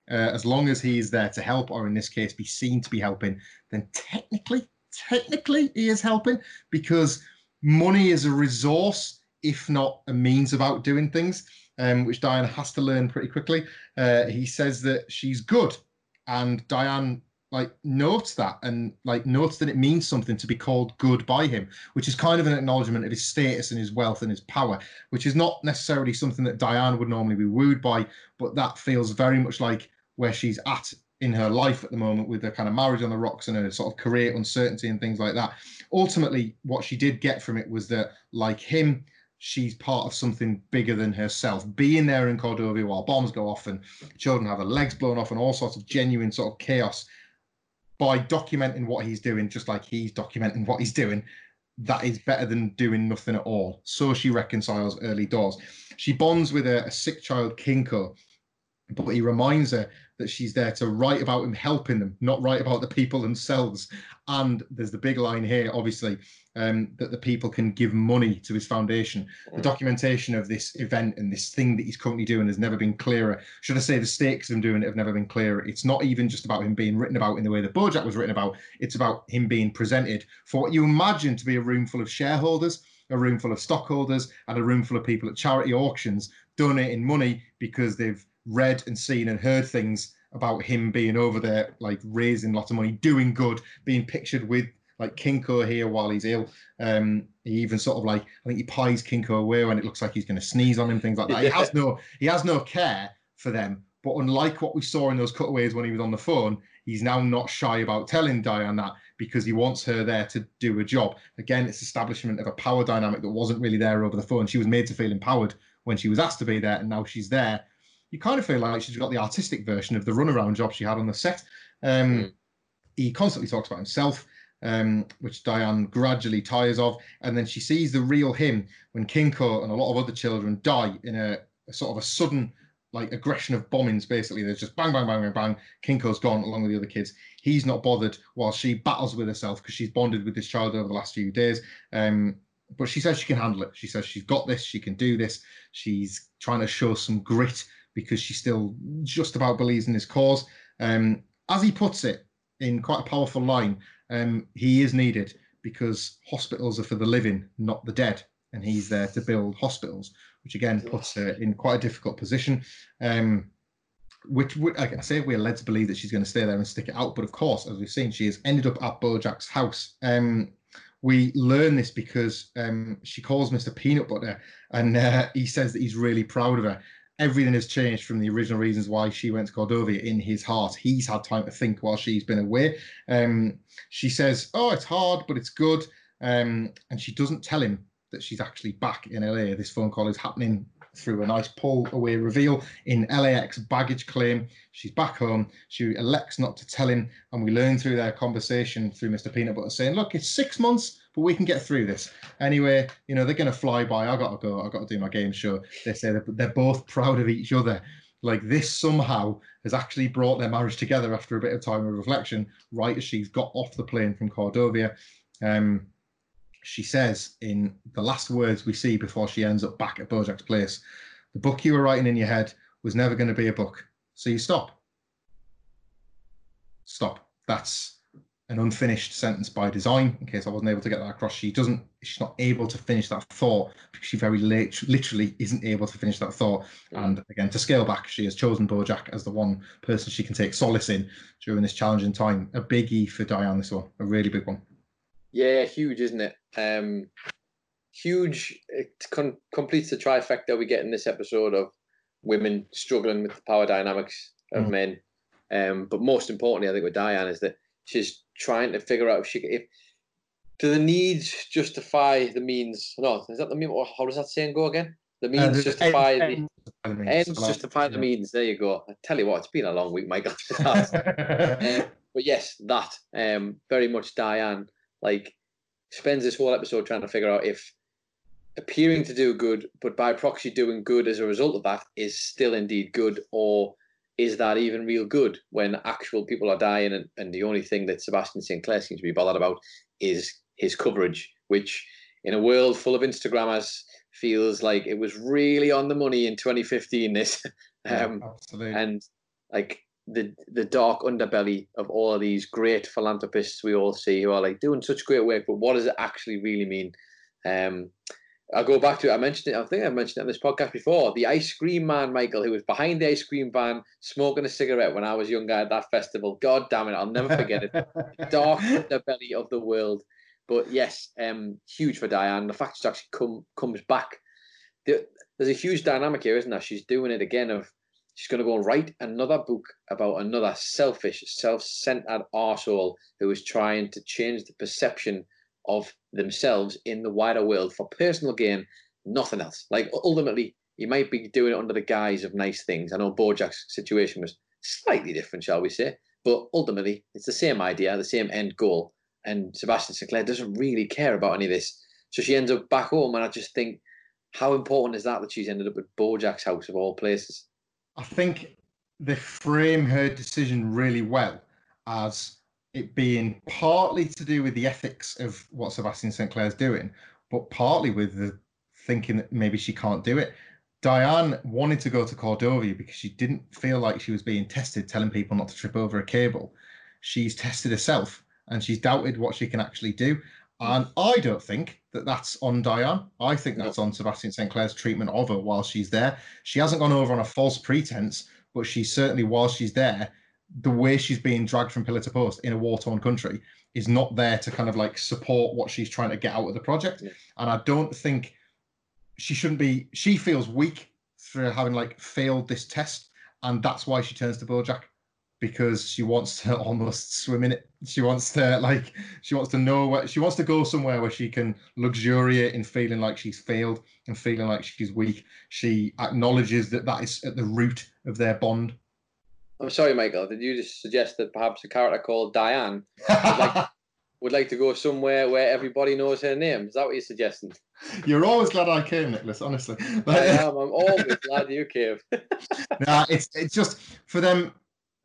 uh, as long as he's there to help or in this case be seen to be helping then technically technically he is helping because money is a resource if not a means of outdoing things um, which diane has to learn pretty quickly uh, he says that she's good and diane like notes that and like notes that it means something to be called good by him which is kind of an acknowledgement of his status and his wealth and his power which is not necessarily something that diane would normally be wooed by but that feels very much like where she's at in her life at the moment with the kind of marriage on the rocks and her sort of career uncertainty and things like that. Ultimately what she did get from it was that like him she's part of something bigger than herself being there in cordovia while bombs go off and children have their legs blown off and all sorts of genuine sort of chaos by documenting what he's doing, just like he's documenting what he's doing, that is better than doing nothing at all. So she reconciles early doors. She bonds with a, a sick child, Kinko, but he reminds her that she's there to write about him helping them, not write about the people themselves. And there's the big line here, obviously, um, that the people can give money to his foundation. The documentation of this event and this thing that he's currently doing has never been clearer. Should I say the stakes of him doing it have never been clearer? It's not even just about him being written about in the way that Bojack was written about. It's about him being presented for what you imagine to be a room full of shareholders, a room full of stockholders, and a room full of people at charity auctions donating money because they've read and seen and heard things about him being over there, like raising lots of money, doing good, being pictured with like Kinko here while he's ill. Um, he even sort of like I think he pies Kinko away when it looks like he's going to sneeze on him, things like that. He has no he has no care for them, But unlike what we saw in those cutaways when he was on the phone, he's now not shy about telling Diane that because he wants her there to do a job. Again, it's establishment of a power dynamic that wasn't really there over the phone. She was made to feel empowered when she was asked to be there, and now she's there. You kind of feel like she's got the artistic version of the runaround job she had on the set. Um, mm. He constantly talks about himself. Um, which Diane gradually tires of. And then she sees the real him when Kinko and a lot of other children die in a, a, sort of a sudden like aggression of bombings. Basically, there's just bang, bang, bang, bang, bang. Kinko's gone along with the other kids. He's not bothered while she battles with herself because she's bonded with this child over the last few days. Um, but she says she can handle it. She says she's got this. She can do this. She's trying to show some grit because she still just about believes in his cause. Um, as he puts it in quite a powerful line, um, he is needed because hospitals are for the living, not the dead. And he's there to build hospitals which again puts her in quite a difficult position. Um, which, like I say, we're led to believe that she's going to stay there and stick it out. But of course, as we've seen, she has ended up at Bojack's house. Um, we learn this because um, she calls Mr. Peanut Butter, and uh, he says that he's really proud of her. Everything has changed from the original reasons why she went to Cordovia in his heart. He's had time to think while she's been away. Um, she says, "Oh, it's hard, but it's good," um, and she doesn't tell him that she's actually back in LA. This phone call is happening through a nice pull away reveal in LAX baggage claim. She's back home. She elects not to tell him, and we learn through their conversation through Mr. Peanut Butter saying, "Look, it's six months, but we can get through this." Anyway, you know they're going to fly by. I got to go. I got to do my game show. They say they're, both proud of each other. Like this somehow has actually brought their marriage together after a bit of time of reflection. Right as she's got off the plane from Cordovia. Um, she says in the last words we see before she ends up back at Bojack's place, the book you were writing in your head was never going to be a book. So you stop. Stop. That's an unfinished sentence by design, in case I wasn't able to get that across. She doesn't, she's not able to finish that thought because she very late, literally isn't able to finish that thought. Mm. And again, to scale back, she has chosen Bojack as the one person she can take solace in during this challenging time. A biggie for Diane, this one, a really big one. Yeah, huge, isn't it? Um, huge. It completes the trifecta we get in this episode of women struggling with the power dynamics of mm. men. Um, but most importantly, I think with Diane is that she's trying to figure out if she if do the needs justify the means? No, is that the mean? How does that saying go again? The uh, means uh, justify the, the ends, ends justify the means. There you go. I tell you what, it's been a long week, Michael. um, but yes, that um, very much Diane like spends this whole episode trying to figure out if appearing to do good, but by proxy doing good as a result of that is still indeed good, or is that even real good when actual people are dying and, and the only thing that Sebastian St. Clair seems to be bothered about is his coverage, which in a world full of Instagrammers feels like it was really on the money in 2015. This um, yeah, and like the the dark underbelly of all of these great philanthropists we all see who are like doing such great work, but what does it actually really mean? Um, I'll go back to it. I mentioned it. I think I mentioned it on this podcast before. The ice cream man, Michael, who was behind the ice cream van smoking a cigarette when I was younger at that festival. God damn it, I'll never forget it. Dark the belly of the world. But yes, um, huge for Diane. The fact she actually come comes back. there's a huge dynamic here, isn't there? She's doing it again of she's going to go and write another book about another selfish, self-centered arsehole who is trying to change the perception of themselves in the wider world for personal gain, nothing else. Like ultimately, you might be doing it under the guise of nice things. I know Bojack's situation was slightly different, shall we say, but ultimately it's the same idea, the same end goal. And Sebastian St. Clair doesn't really care about any of this. So she ends up back home, and I just think, how important is that that she's ended up at Bojack's house of all places? I think they frame her decision really well as it being partly to do with the ethics of what Sebastian St. Clair's doing, but partly with the thinking that maybe she can't do it. Diane wanted to go to Cordovia because she didn't feel like she was being tested, telling people not to trip over a cable. She's tested herself and she's doubted what she can actually do. And I don't think that that's on Diane. I think that's on Sebastian St. Clair's treatment of her while she's there. She hasn't gone over on a false pretense, but she certainly, while she's there, the way she's being dragged from pillar to post in a war torn country is not there to kind of like support what she's trying to get out of the project. Yeah. And I don't think she shouldn't be, she feels weak for having like failed this test and that's why she turns to Bojack because she wants to almost swim in it. She wants to like she wants to know where she wants to go somewhere where she can luxuriate in feeling like she's failed and feeling like she's weak. She acknowledges that that is at the root of their bond. I'm sorry, Michael. Did you just suggest that perhaps a character called Diane would like, would like to go somewhere where everybody knows her name? Is that what you're suggesting? You're always glad I came, Nicholas. Honestly, I am. I'm always glad you came. nah, it's it's just for them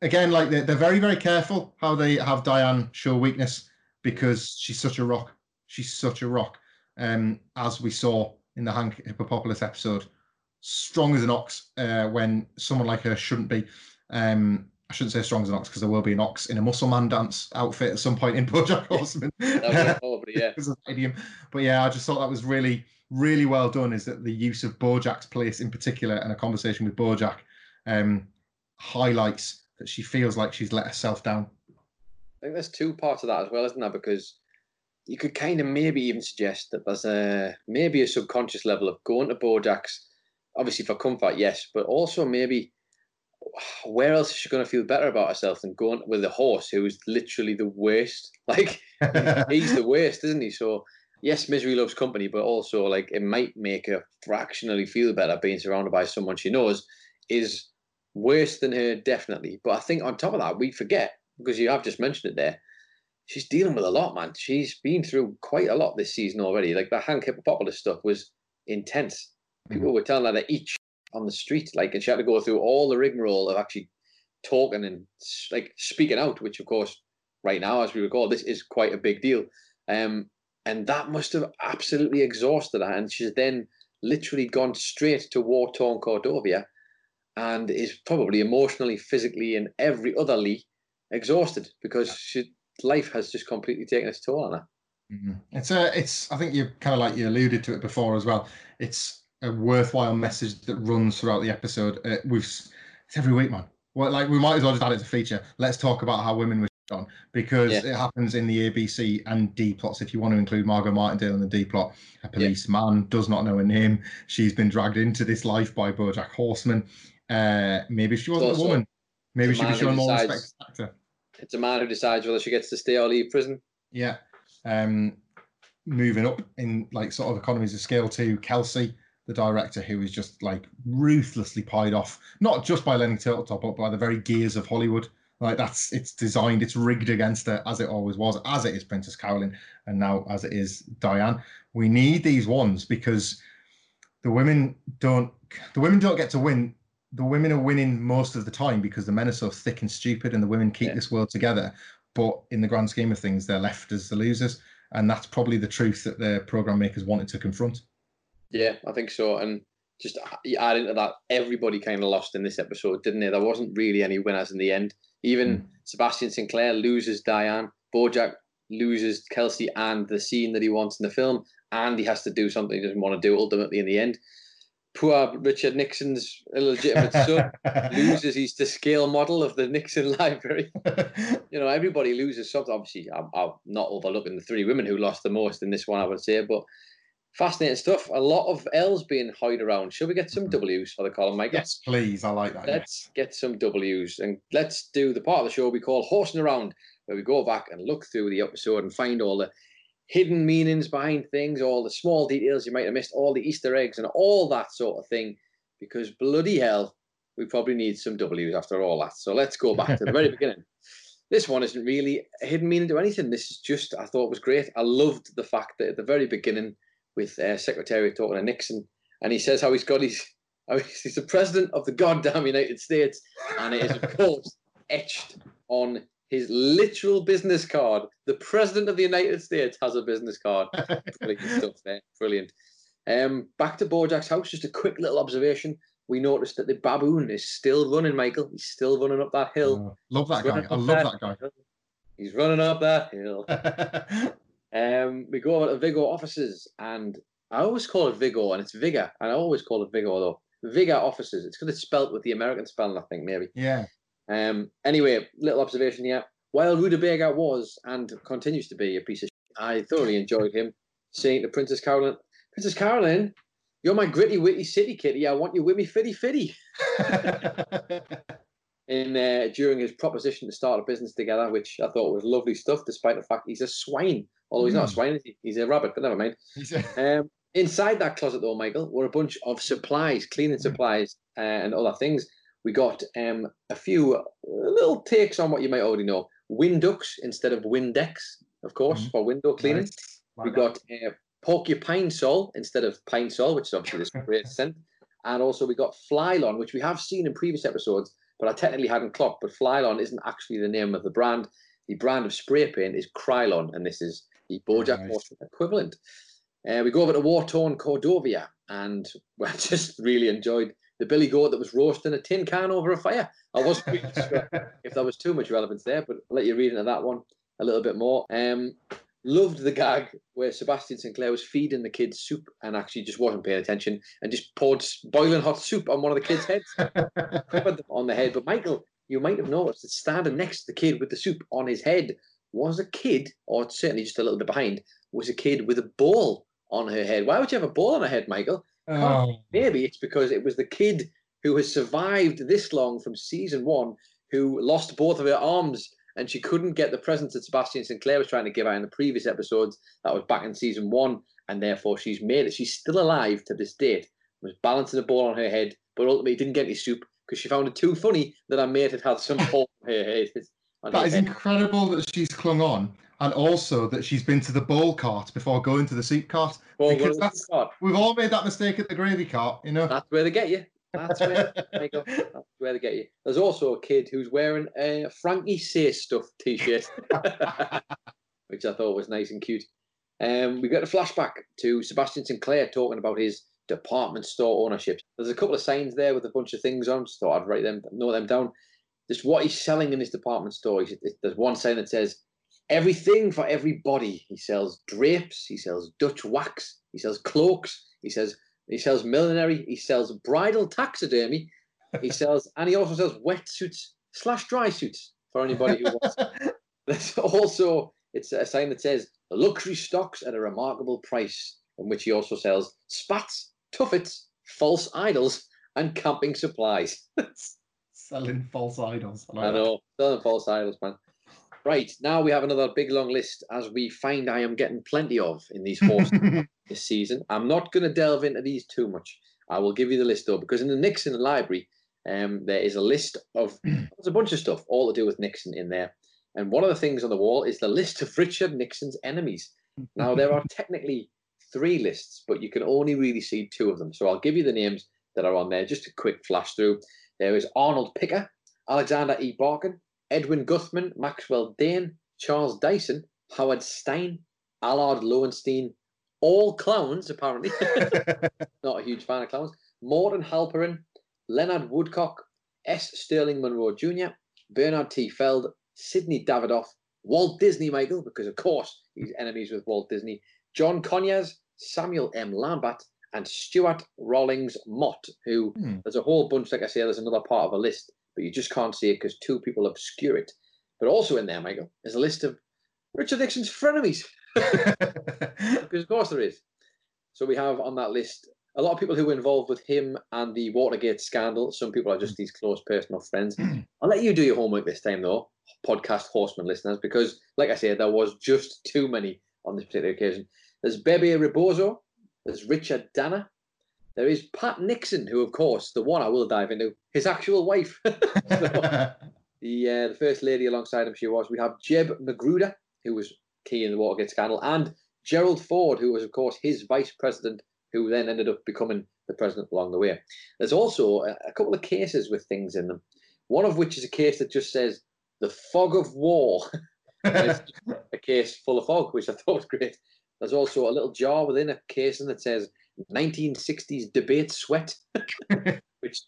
again. Like they're, they're very very careful how they have Diane show weakness because she's such a rock. She's such a rock. Um, as we saw in the Hank Hippopopalous episode, strong as an ox uh, when someone like her shouldn't be. Um, I shouldn't say strong as an ox because there will be an ox in a muscle man dance outfit at some point in BoJack Horseman. probably, yeah. idiom. But yeah, I just thought that was really, really well done. Is that the use of BoJack's place in particular and a conversation with BoJack um, highlights that she feels like she's let herself down. I think there's two parts of that as well, isn't there? Because you could kind of maybe even suggest that there's a maybe a subconscious level of going to BoJack's, obviously for comfort, yes, but also maybe where else is she going to feel better about herself than going with a horse who is literally the worst? Like he's the worst, isn't he? So yes, misery loves company, but also like it might make her fractionally feel better being surrounded by someone she knows is worse than her, definitely. But I think on top of that, we forget because you have just mentioned it there. She's dealing with a lot, man. She's been through quite a lot this season already. Like the Hank Hippopopalous stuff was intense. Mm-hmm. People were telling her to eat on the street, like, and she had to go through all the rigmarole of actually talking and like speaking out, which of course, right now, as we recall, this is quite a big deal. Um, and that must have absolutely exhausted her. And she's then literally gone straight to war torn Cordovia and is probably emotionally, physically, and every otherly exhausted because she, life has just completely taken its toll on her. Mm-hmm. It's a, it's. I think you kind of like you alluded to it before as well. It's a worthwhile message that runs throughout the episode. Uh, we've it's every week, man. Well, like we might as well just add it to feature. Let's talk about how women were on because yeah. it happens in the ABC and D plots. If you want to include Margot Martindale in the D plot, a policeman yeah. does not know her name. She's been dragged into this life by BoJack Horseman. Uh, maybe she wasn't a woman. Maybe she was showing more respect actor. It's a man who decides whether she gets to stay or leave prison. Yeah. Um, moving up in like sort of economies of scale to Kelsey, the director who is just like ruthlessly pied off, not just by Lenny Turtletop, but by the very gears of Hollywood. Like that's it's designed, it's rigged against her as it always was, as it is Princess Carolyn, and now as it is Diane. We need these ones because the women don't the women don't get to win. The women are winning most of the time because the men are so thick and stupid, and the women keep yeah. this world together. But in the grand scheme of things, they're left as the losers, and that's probably the truth that the program makers wanted to confront. Yeah, I think so. And just add into that, everybody kind of lost in this episode, didn't they? There wasn't really any winners in the end. Even mm. Sebastian St. Clair loses Diane, Bojack loses Kelsey and the scene that he wants in the film, and he has to do something he doesn't want to do ultimately in the end. Poor Richard Nixon's illegitimate son loses his to scale model of the Nixon Library. you know, everybody loses something. Obviously, I'm, I'm not overlooking the three women who lost the most in this one, I would say, but fascinating stuff. A lot of L's being hoid around. Shall we get some mm-hmm. W's for the column, Mike? Yes, please. I like that. Let's get some W's and let's do the part of the show we call Horsing Around, where we go back and look through the episode and find all the hidden meanings behind things, all the small details you might have missed, all the Easter eggs and all that sort of thing. Because bloody hell, we probably need some W's after all that. So let's go back to the very beginning. This one isn't really a hidden meaning to anything. This is just, I thought was great. I loved the fact that at the very beginning, with uh, Secretary talking to Nixon, and he says how he's got his, how he's the president of the goddamn United States, and it is of course etched on his literal business card. The president of the United States has a business card. Brilliant stuff there. Brilliant. Um, back to Bojack's house. Just a quick little observation. We noticed that the baboon is still running, Michael. He's still running up that hill. Oh, love that guy. I love that, that guy. He's running up that hill. Um, we go over to Vigo offices, and I always call it Vigo, and it's Vigor, and I always call it Vigo though. Vigor offices. It's because it's spelt with the American spelling, I think maybe. Yeah. Um. Anyway, little observation here. While Rutabaga was and continues to be a piece of, shit, I thoroughly enjoyed him saying to Princess Carolyn, "Princess Carolyn, You're my gritty witty city kitty. I want you with me fitty fitty. in uh, during his proposition to start a business together, which I thought was lovely stuff, despite the fact he's a swine. Although he's not a Mm. swine, he? he's a rabbit, but never mind. Um, inside that closet, though, Michael, were a bunch of supplies, cleaning supplies, uh, and other things. We got um, a few uh, little takes on what you might already know. Windex instead of Windex, of course, Mhm. for window cleaning. Nice. We got uh, porcupine sol instead of pine sol, which is obviously this great scent. And also we got Flylon, which we have seen in previous episodes, but I technically hadn't clocked. But Flylon isn't actually the name of the brand. The brand of spray paint is Krylon, and this is the Bojack Right. Horseman equivalent. Uh, we go over to war-torn Cordovia, and I just really enjoyed the Billy Goat that was roasting a tin can over a fire. I wasn't really sure if there was too much relevance there, but I'll let you read into that one a little bit more. Um, loved the gag where Sebastian St. Clair was feeding the kids soup and actually just wasn't paying attention and just poured boiling hot soup on one of the kids' heads, covered them on the head. But Michael, you might have noticed that standing next to the kid with the soup on his head was a kid, or certainly just a little bit behind, was a kid with a ball on her head. Why would you have a ball on her head, Michael? Oh, Maybe it's because it was the kid who has survived this long from season one who lost both of her arms and she couldn't get the presents that Sebastian St. Clair was trying to give her in the previous episodes. That was back in season one, and therefore she's made it. She's still alive to this date. Was balancing a ball on her head, but ultimately didn't get any soup because she found it too funny that her mate had had some ball on her head. That is incredible that she's clung on, and also that she's been to the ball cart before going to the soup cart. Well, because that's- God, We've all made that mistake at the gravy cart, you know. that's where they get you. That's where. That's where they get you. There's also a kid who's wearing a Frankie Say Stuff t-shirt, which I thought was nice and cute. Um, we got a flashback to Sebastian St. Clair talking about his department store ownership. There's a couple of signs there with a bunch of things on. Just thought I'd write them, note them down. Just what he's selling in his department store. He's, there's one sign that says everything for everybody. He sells drapes. He sells Dutch wax. He sells cloaks. He says he sells millinery. He sells bridal taxidermy. He sells, and he also sells wetsuits slash dry suits for anybody who wants. There's also it's a sign that says luxury stocks at a remarkable price, in which he also sells spats, tuffets, false idols, and camping supplies. Selling false idols. I like I know, selling false idols, man. Right now we have another big long list, as we find I am getting plenty of in these horses this season. I'm not going to delve into these too much. I will give you the list though, because in the Nixon library, um, there is a list of there's a bunch of stuff all to do with Nixon in there. And one of the things on the wall is the list of Richard Nixon's enemies. Now there are technically three lists, but you can only really see two of them. So I'll give you the names that are on there. Just a quick flash through. There is Arnold Picker, Alexander E. Barkan, Edwin Guthman, Maxwell Dane, Charles Dyson, Howard Stein, Allard Lowenstein, all clowns apparently. Not a huge fan of clowns. Morton Halperin, Leonard Woodcock, S. Sterling Munro Jr., Bernard T. Feld, Sidney Davidoff, Walt Disney Michael, because of course he's enemies with Walt Disney, John Conyers, Samuel M. Lambert, and Stewart Rawlings Mott, who Hmm. there's a whole bunch, like I say, there's another part of a list, but you just can't see it because two people obscure it. But also in there, Michael, is a list of Richard Nixon's frenemies, because of course there is. So we have on that list a lot of people who were involved with him and the Watergate scandal. Some people are just these close personal friends. I'll let you do your homework this time, though, podcast horseman listeners, because, like I said, there was just too many on this particular occasion. There's Bebe Rebozo, there's Richard Danner, there is Pat Nixon, who, of course, the one I will dive into, his actual wife. So, the uh, the first lady alongside him, she was. We have Jeb Magruder, who was key in the Watergate scandal, and Gerald Ford, who was, of course, his vice president, who then ended up becoming the president along the way. There's also a, a couple of cases with things in them. One of which is a case that just says the fog of war. A case full of fog, which I thought was great. There's also a little jar within a casing that says 1960s debate sweat, which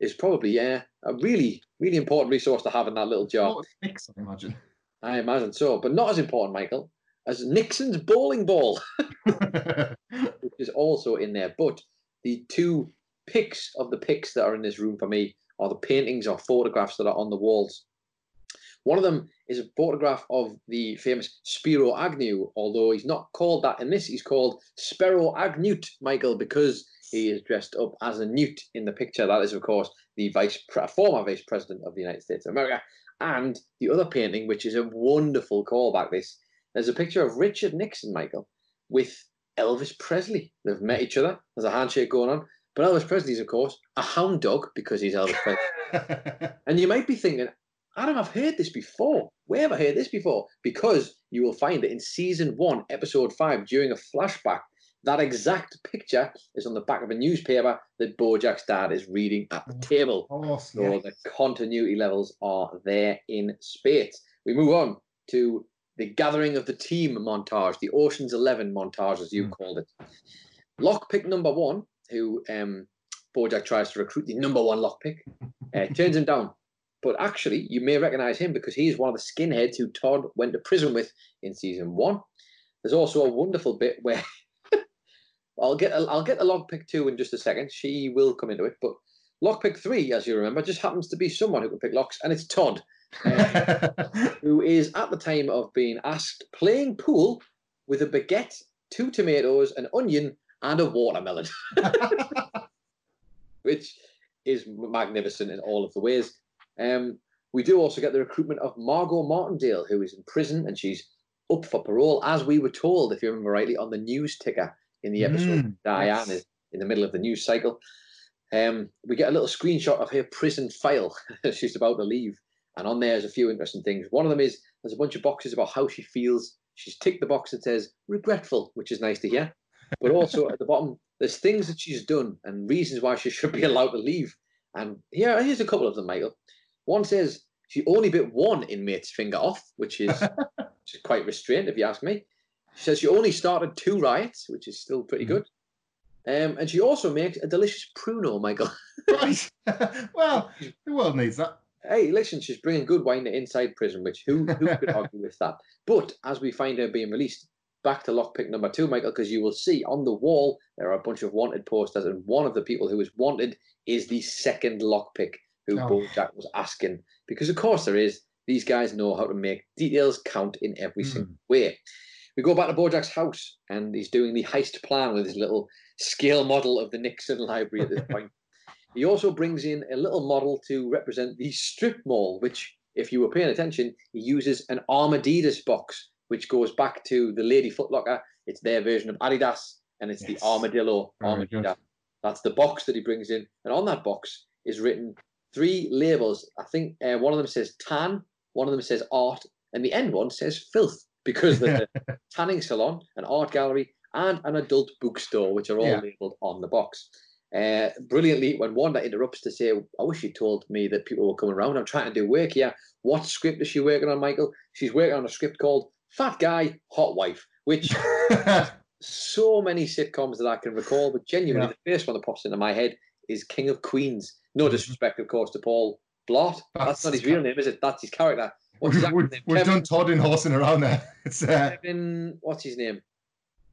is probably yeah, a really, really important resource to have in that little jar. Mix, I imagine. I imagine so, but not as important, Michael, as Nixon's bowling ball, which is also in there. But the two pics of the pics that are in this room for me are the paintings or photographs that are on the walls. One of them is a photograph of the famous Spiro Agnew, although he's not called that in this. He's called Spiro Agnute, Michael, because He is dressed up as a newt in the picture. That is, of course, the vice former vice president of the United States of America. And the other painting, which is a wonderful callback, this there's a picture of Richard Nixon, Michael, with Elvis Presley. They've met each other. There's a handshake going on. But Elvis Presley's, of course, a hound dog because he's Elvis Presley. and you might be thinking, Adam, I've heard this before. Where have I heard this before? Because you will find it in season one, episode five, during a flashback. That exact picture is on the back of a newspaper that Bojack's dad is reading at the table. Oh, So the continuity levels are there in spades. We move on to the gathering of the team montage, the Ocean's Eleven montage, as you Mm. called it. Lockpick number one, who um, Bojack tries to recruit, the number one lockpick, uh, turns him down. But actually, you may recognize him because he's one of the skinheads who Todd went to prison with in season one. There's also a wonderful bit where I'll get I'll get the lockpick two in just a second. She will come into it, but lockpick three, as you remember, just happens to be someone who can pick locks, and it's Todd, uh, who is at the time of being asked playing pool with a baguette, two tomatoes, an onion, and a watermelon, which is magnificent in all of the ways. Um, we do also get the recruitment of Margot Martindale, who is in prison and she's up for parole, as we were told, if you remember rightly, on the news ticker in the episode. Mm, Diane yes. is in the middle of the news cycle. Um, we get a little screenshot of her prison file. She's about to leave. And on there is a few interesting things. One of them is there's a bunch of boxes about how she feels. She's ticked the box that says regretful, which is nice to hear. But also at the bottom, there's things that she's done and reasons why she should be allowed to leave. And here, here's a couple of them, Michael. One says she only bit one inmate's finger off, which is, which is quite restrained, if you ask me. She says she only started two riots, which is still pretty good. Um, and she also makes a delicious pruno, Michael. right. well, the world needs that. Hey, listen, she's bringing good wine to inside prison, which who who could argue with that? But as we find her being released, back to lockpick number two, Michael, because you will see on the wall there are a bunch of wanted posters, and one of the people who is wanted is the second lockpick who Oh. Bojack was asking. Because of course there is. These guys know how to make details count in every Hmm. single way. We go back to Bojack's house, and he's doing the heist plan with his little scale model of the Nixon Library at this point. He also brings in a little model to represent the strip mall, which, if you were paying attention, he uses an Armadidas box, which goes back to the Lady Footlocker. It's their version of Adidas, and it's Yes. the Armadillo. Armadillo. That's the box that he brings in, and on that box is written three labels. I think uh, one of them says tan, one of them says art, and the end one says filth because there's a tanning salon, an art gallery, and an adult bookstore, which are all Yeah. labeled on the box. Uh, brilliantly, when Wanda interrupts to say, I wish you told me that people were coming around. I'm trying to do work here. What script is she working on, Michael? She's working on a script called Fat Guy, Hot Wife, which so many sitcoms that I can recall, but genuinely, the first one that pops into my head is King of Queens. No disrespect, of course, to Paul Blart. That's, That's not his real name, is it? That's his character. What's his we've, name? we've done Todd in horsing around there. It's uh, Kevin, what's his name?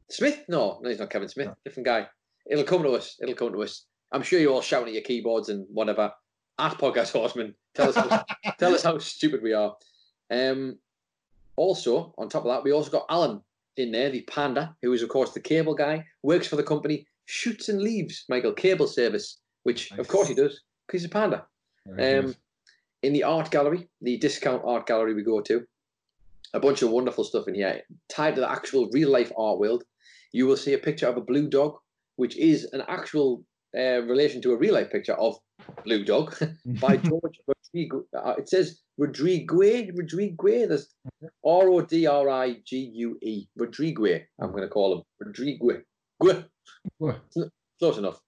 Smith? No, no, he's not Kevin Smith. Different guy. It'll come to us. It'll come to us. I'm sure you're all shouting at your keyboards and whatever. At Podcast Horseman, tell us how, tell us how stupid we are. Um, also, on top of that, we also got Alan in there, the panda, who is of course the cable guy, works for the company Shoots and Leaves, Michael Cable Service, which of course he does he's a panda. Um, in the art gallery, the discount art gallery we go to, a bunch of wonderful stuff in here tied to the actual real life art world. You will see a picture of a blue dog, which is an actual uh, relation to a real life picture of Blue Dog by George Rodrigo. Uh, it says Rodrigue, Rodrigue. There's R O D R I G U E. Rodrigue. I'm going to call him Rodrigue. Gue. Close enough.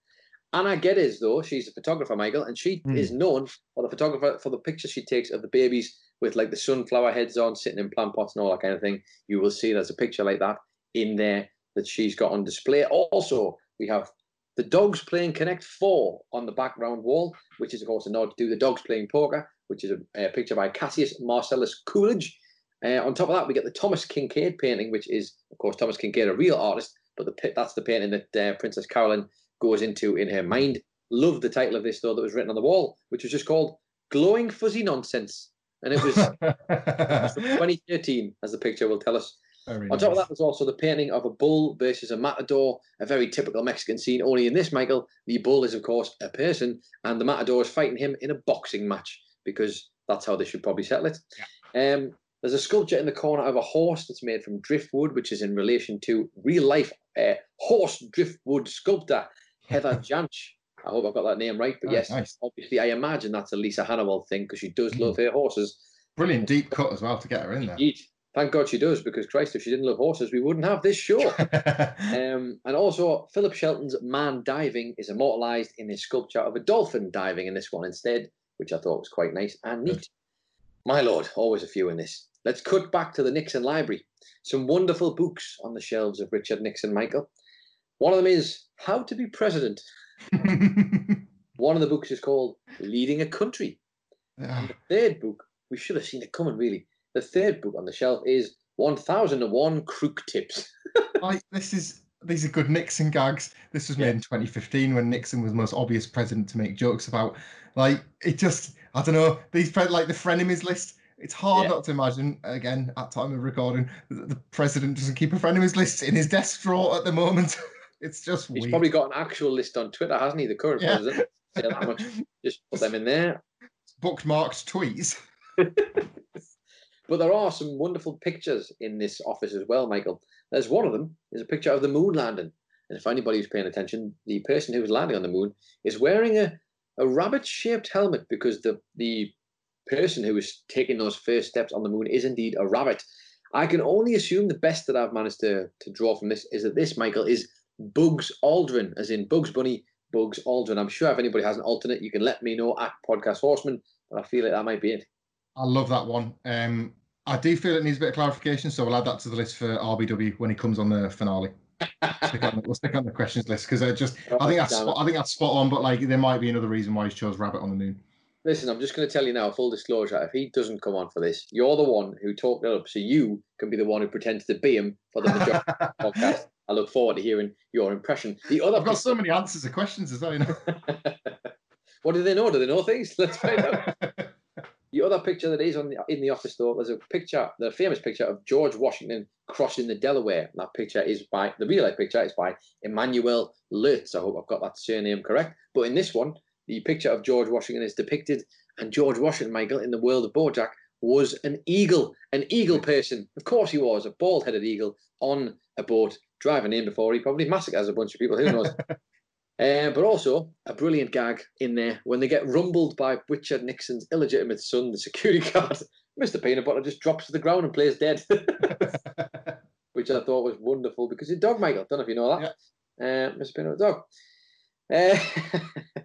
Anna Geddes, though, she's a photographer, Michael, and she Hmm. is known for the photographer for the pictures she takes of the babies with like the sunflower heads on, sitting in plant pots and all that kind of thing. You will see there's a picture like that in there that she's got on display. Also, we have the dogs playing Connect Four on the background wall, which is of course a nod to the dogs playing poker, which is a, a picture by Cassius Marcellus Coolidge. Uh, on top of that, we get the Thomas Kinkade painting, which is of course Thomas Kinkade, a real artist, but the that's the painting that uh, Princess Carolyn goes into in her mind. Love the title of this though that was written on the wall, which was just called "Glowing Fuzzy Nonsense," and it was from 2013, as the picture will tell us. Very On top of nice. that, was also the painting of a bull versus a matador, a very typical Mexican scene. Only in this, Michael, the bull is, of course, a person, and the matador is fighting him in a boxing match because that's how they should probably settle it. Um, there's a sculpture in the corner of a horse that's made from driftwood, which is in relation to real life uh, horse driftwood sculptor Heather Jansch. I hope I've got that name right, but Oh, yes, nice. obviously, I imagine that's a Lisa Hanawalt thing because she does love her horses. Brilliant deep cut as well to get her in there. Indeed. Thank God she does, because Christ, if she didn't love horses, we wouldn't have this show. um, and also, Philip Shelton's man diving is immortalised in a sculpture of a dolphin diving in this one instead, which I thought was quite nice and neat. My lord, always a few in this. Let's cut back to the Nixon Library. Some wonderful books on the shelves of Richard Nixon, Michael. One of them is How to Be President. One of the books is called Leading a Country. Ah, The third book, we should have seen it coming, really. The third book on the shelf is 1001 Crook Tips. like this is these are good Nixon gags. This was made in 2015 when Nixon was the most obvious president to make jokes about. Like it just, I don't know. These like the frenemies list. It's hard Yeah. not to imagine again at time of recording that the president doesn't keep a frenemies list in his desk drawer at the moment. it's just He's weird. probably got an actual list on Twitter, hasn't he? The current Yeah. president. That much. Just put them in there. bookmarked tweets. But there are some wonderful pictures in this office as well, Michael. There's one of them. There's a picture of the moon landing. And if anybody who's paying attention, the person who was landing on the moon is wearing a, a rabbit-shaped helmet because the the person who was taking those first steps on the moon is indeed a rabbit. I can only assume the best that I've managed to, to draw from this is that this, Michael, is Bugs Aldrin, as in Bugs Bunny, Bugs Aldrin. I'm sure if anybody has an alternate, you can let me know at Podcast Horseman, but I feel like that might be it. I love that one. Um, I do feel it needs a bit of clarification, so we'll add that to the list for RBW when he comes on the finale. Stick on we'll stick on the questions list because I just I think that's spot, I think that's spot on, but like there might be another reason why he chose Rabbit on the Moon. Listen, I'm just going to tell you now, full disclosure, if he doesn't come on for this, you're the one who talked it up, so you can be the one who pretends to be him for the majority of the podcast. I look forward to hearing your impression. The other I've got so many answers to questions as well. You know? what do they know? Do they know things? Let's find out. The other picture that is on the, in the office though, there's a picture, the famous picture of George Washington crossing the Delaware. That picture is by the real life picture is by Emmanuel Lutz. I hope I've got that surname correct. But in this one, the picture of George Washington is depicted, and George Washington, Michael, in the world of BoJack, was an eagle, an eagle person. Of course, he was a bald-headed eagle on a boat driving in before he probably massacres a bunch of people. Who knows? Uh, but also a brilliant gag in there when they get rumbled by Richard Nixon's illegitimate son, the security guard. Mr. Peanut Butter just drops to the ground and plays dead, which I thought was wonderful because it's dog, Michael. Don't know if you know that. Uh, Mr. Peanut Butter dog. Uh,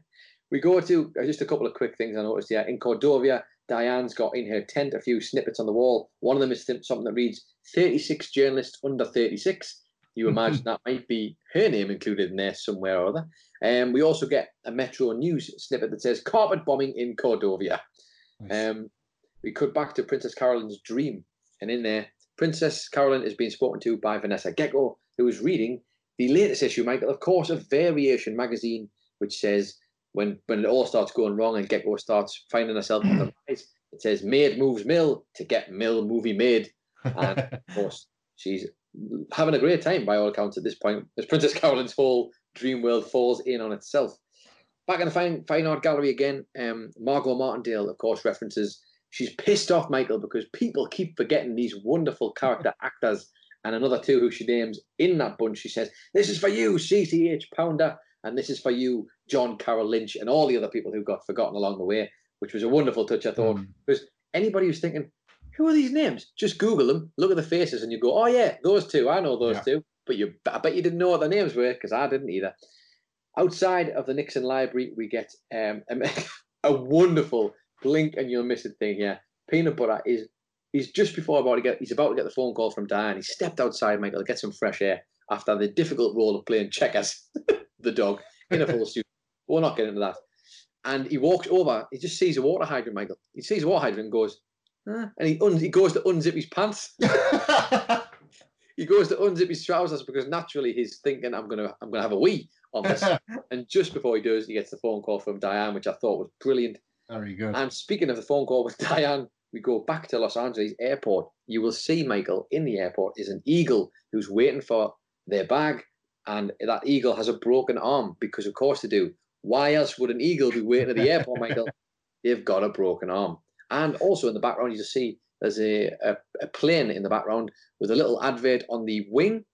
we go to uh, just a couple of quick things I noticed here. In Cordovia, Diane's got in her tent a few snippets on the wall. One of them is something that reads 36 journalists under 36. You imagine that might be her name included in there somewhere or other. Um, we also get a Metro News snippet that says carpet bombing in Cordovia. Um, we cut back to Princess Carolyn's dream, and in there, Princess Carolyn is being spoken to by Vanessa Gecko, who is reading the latest issue, Michael, of course, of Variation magazine, which says when when it all starts going wrong and Gecko starts finding herself on the rise, it says "Maid moves mill to get mill movie made," and of course, she's having a great time by all accounts at this point, as Princess Carolyn's whole dream world falls in on itself. Back in the fine, fine art gallery again, um, Margot Martindale, of course, references she's pissed off Michael because people keep forgetting these wonderful character actors. And another two who she names in that bunch, she says, This is for you, CCH Pounder, and this is for you, John Carroll Lynch, and all the other people who got forgotten along the way, which was a wonderful touch, I thought. Mm. Because anybody who's thinking, who are these names? Just Google them, look at the faces, and you go, oh yeah, those two. I know those Yeah. two. But you, I bet you didn't know what their names were because I didn't either. Outside of the Nixon Library, we get um, a, a wonderful blink and you'll miss it thing here. Peanut butter is he's just before about to get he's about to get the phone call from Diane. He stepped outside, Michael, to get some fresh air after the difficult role of playing checkers, the dog in a full suit. We're not getting into that. And he walks over. He just sees a water hydrant, Michael. He sees a water hydrant and goes, "Huh?" and he un- he goes to unzip his pants. he goes to unzip his trousers because naturally he's thinking, "I'm gonna I'm gonna have a wee on this." and just before he does, he gets the phone call from Diane, which I thought was brilliant. Very good. And speaking of the phone call with Diane, we go back to Los Angeles airport, you will see Michael in the airport is an eagle who's waiting for their bag, and that eagle has a broken arm because, of course, they do. Why else would an eagle be waiting at the airport, Michael? They've got a broken arm. And also in the background, you just see there's a, a, a plane in the background with a little advert on the wing,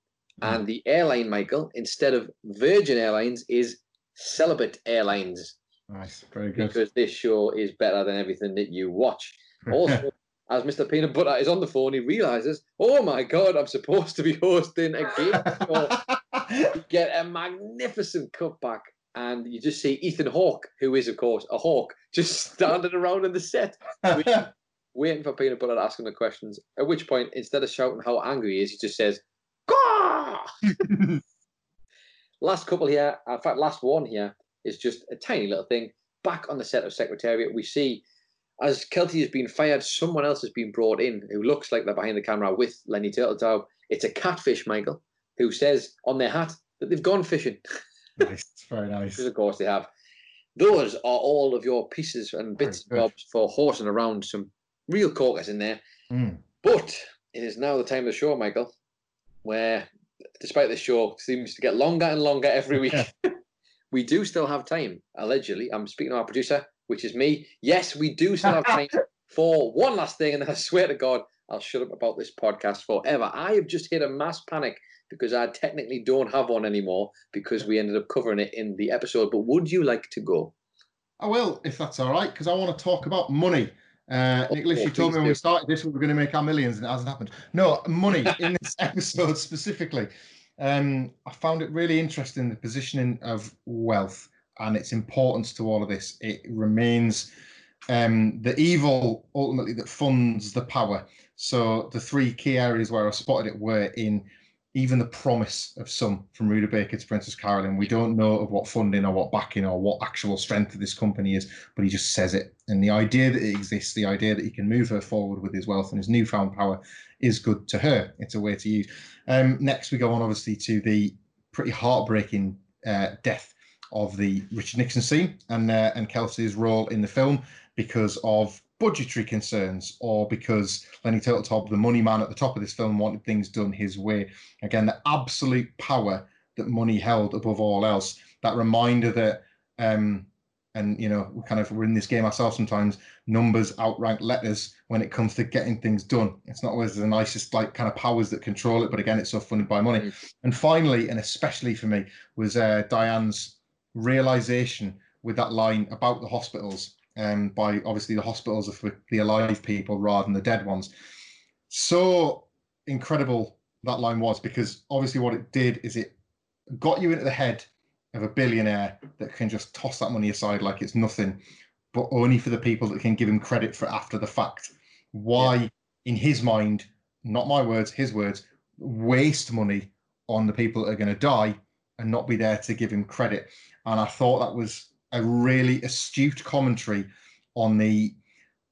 and the airline, Michael, instead of Virgin Airlines, is Celibate Airlines Nice, very good. because this show is better than everything that you watch. Also, as Mr. Peanut Butter is on the phone, he realizes, oh my God, I'm supposed to be hosting a game show. Get a magnificent cutback, and you just see Ethan Hawke, who is, of course, a hawk, just standing around in the set, waiting, waiting for Peanut Butter to ask him the questions. At which point, instead of shouting how angry he is, he just says, Gah! last couple here, uh, in fact, last one here is just a tiny little thing. Back on the set of Secretariat, we see as Kelsey has been fired, someone else has been brought in who looks like they're behind the camera with Lenny Turtletaub. It's a catfish, Michael, who says on their hat that they've gone fishing. Nice, very nice. Because of course they have. Those are all of your pieces and bits and bobs for horsing around. Some real corkers in there. Mm. But it is now the time of the show, Michael, where despite the show seems to get longer and longer every week, we do still have time, allegedly. I'm speaking to our producer, which is me. Yes, we do still have time for one last thing, and then I swear to God, I'll shut up about this podcast forever. I have just hit a mass panic because I technically don't have one anymore because we ended up covering it in the episode. But would you like to go? I will, if that's all right, because I want to talk about money. Uh, Oh, Nicholas, you told me when do. we started this we were going to make our millions, and it hasn't happened. No, money in this episode specifically. Um, I found it really interesting the positioning of wealth and its importance to all of this. It remains um, the evil ultimately that funds the power. So the three key areas where I spotted it were in even the promise of some from Rutabaga to Princess Carolyn. We don't know of what funding or what backing or what actual strength of this company is, but he just says it. And the idea that it exists, the idea that he can move her forward with his wealth and his newfound power is good to her. It's a way to use. Um, next, we go on obviously to the pretty heartbreaking uh, death of the Richard Nixon scene and uh, and Kelsey's role in the film because of budgetary concerns or because Lenny Turtletaub, the money man at the top of this film, wanted things done his way. Again, the absolute power that money held above all else. That reminder that, um, and you know, we kind of we're in this game ourselves sometimes. Numbers outrank letters when it comes to getting things done. It's not always the nicest like kind of powers that control it, but again, it's so funded by money. And finally, and especially for me, was uh, Diane's realization with that line about the hospitals um, by obviously the hospitals are for the alive people rather than the dead ones. So incredible that line was because obviously what it did is it got you into the head of a billionaire that can just toss that money aside like it's nothing, but only for the people that can give him credit for after the fact. Why, in his mind, not my words, his words, waste money on the people that are going to die and not be there to give him credit. And I thought that was a really astute commentary on the,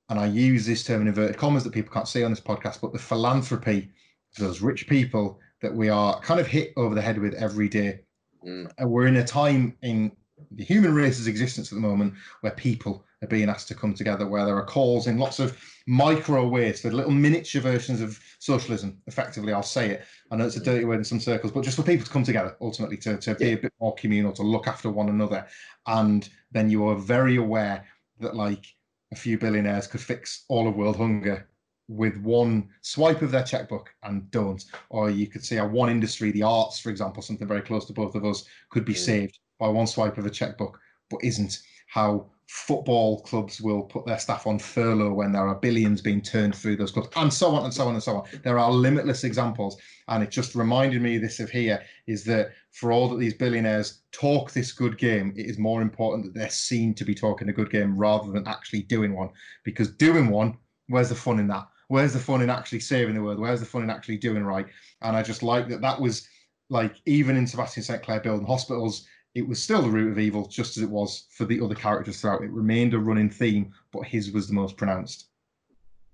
and I use this term in inverted commas that people can't see on this podcast, but the philanthropy of those rich people that we are kind of hit over the head with every day. Mm. And we're in a time in the human race's existence at the moment where people are being asked to come together, where there are calls in lots of micro ways for little miniature versions of socialism, effectively, I'll say it. I know it's a dirty word in some circles, but just for people to come together ultimately to, to be Yeah. a bit more communal, to look after one another. And then you are very aware that like a few billionaires could fix all of world hunger with one swipe of their checkbook and don't. Or you could see how one industry, the arts, for example, something very close to both of us, could be Mm. saved by one swipe of a checkbook, but isn't. How football clubs will put their staff on furlough when there are billions being turned through those clubs, and so on and so on and so on. There are limitless examples. And it just reminded me this of here is that for all that these billionaires talk this good game, it is more important that they're seen to be talking a good game rather than actually doing one. Because doing one, where's the fun in that? Where's the fun in actually saving the world? Where's the fun in actually doing right? And I just like that that was like even in Sebastian St. Clair building hospitals, it was still the root of evil, just as it was for the other characters throughout. It remained a running theme, but his was the most pronounced.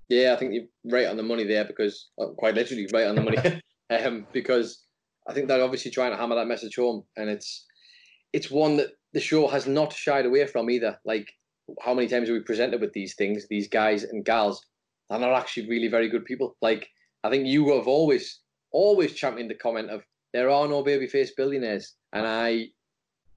Yeah, I think you're right on the money there because quite literally right on the money. um, because I think they're obviously trying to hammer that message home, and it's it's one that the show has not shied away from either. Like how many times are we presented with these things, these guys and gals they're not actually really very good people. Like I think you have always always championed the comment of there are no babyface billionaires, and I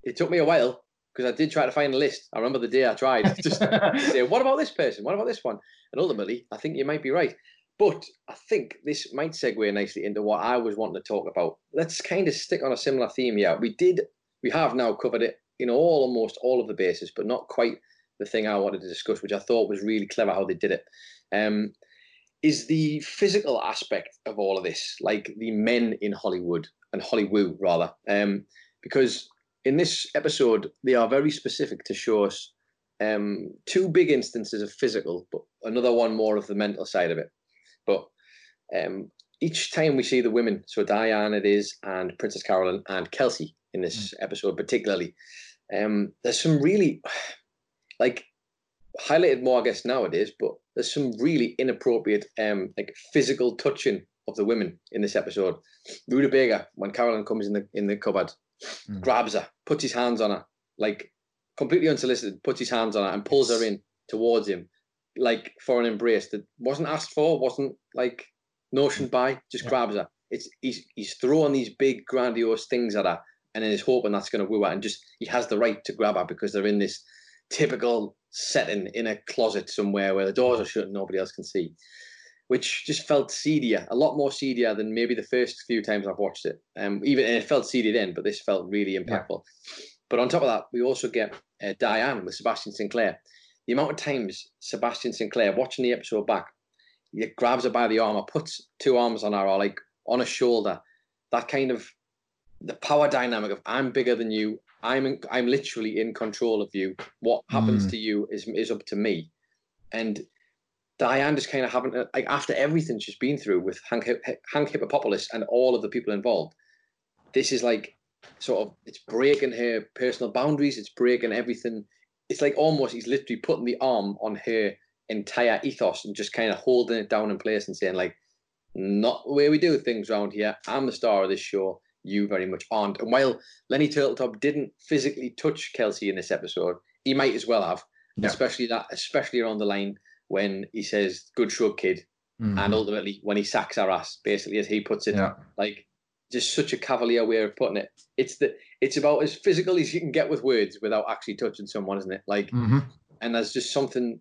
it took me a while because I did try to find a list. I remember the day I tried just say, what about this person? What about this one? And ultimately, I think you might be right. But I think this might segue nicely into what I was wanting to talk about. Let's kind of stick on a similar theme here. We did, we have now covered it in all almost all of the bases, but not quite the thing I wanted to discuss, which I thought was really clever how they did it. Um, is the physical aspect of all of this, like the men in Hollywood and Hollywood rather, um, because in this episode they are very specific to show us um, two big instances of physical, but another one more of the mental side of it. But um, each time we see the women, so Diane it is, and Princess Carolyn and Kelsey in this mm. episode particularly, um, there's some really like highlighted more, I guess, nowadays, but there's some really inappropriate um like physical touching of the women in this episode. Rutabaga, when Carolyn comes in the in the cupboard, mm. grabs her, puts his hands on her, like completely unsolicited, puts his hands on her and pulls her in towards him, like for an embrace that wasn't asked for, wasn't like notioned by, just yeah. grabs her. It's he's he's throwing these big grandiose things at her and then he's hoping that's going to woo her and just he has the right to grab her because they're in this typical setting in a closet somewhere where the doors are shut and nobody else can see, which just felt seedier, a lot more seedier than maybe the first few times I've watched it. Um, even and it felt seedy then, but this felt really impactful. Yeah. But on top of that, we also get uh, Diane with Sebastian St. Clair. The amount of times Sebastian St. Clair watching the episode back, he grabs her by the arm or puts two arms on her or like on a shoulder. That kind of the power dynamic of I'm bigger than you, I'm in, I'm literally in control of you. What happens mm. to you is is up to me. And Diane just kind of having like after everything she's been through with Hank Hank Hippopopalous and all of the people involved, this is like sort of it's breaking her personal boundaries. It's breaking everything. It's like almost he's literally putting the arm on her entire ethos and just kind of holding it down in place and saying like, not the way we do things around here. I'm the star of this show you very much aren't. And while Lenny Turtletaub didn't physically touch Kelsey in this episode, he might as well have, yeah. especially that, especially around the line when he says "good shrug, kid," mm-hmm. and ultimately when he sacks our ass, basically as he puts it, yeah. like just such a cavalier way of putting it. It's the it's about as physical as you can get with words without actually touching someone, isn't it? Like, mm-hmm. and there's just something.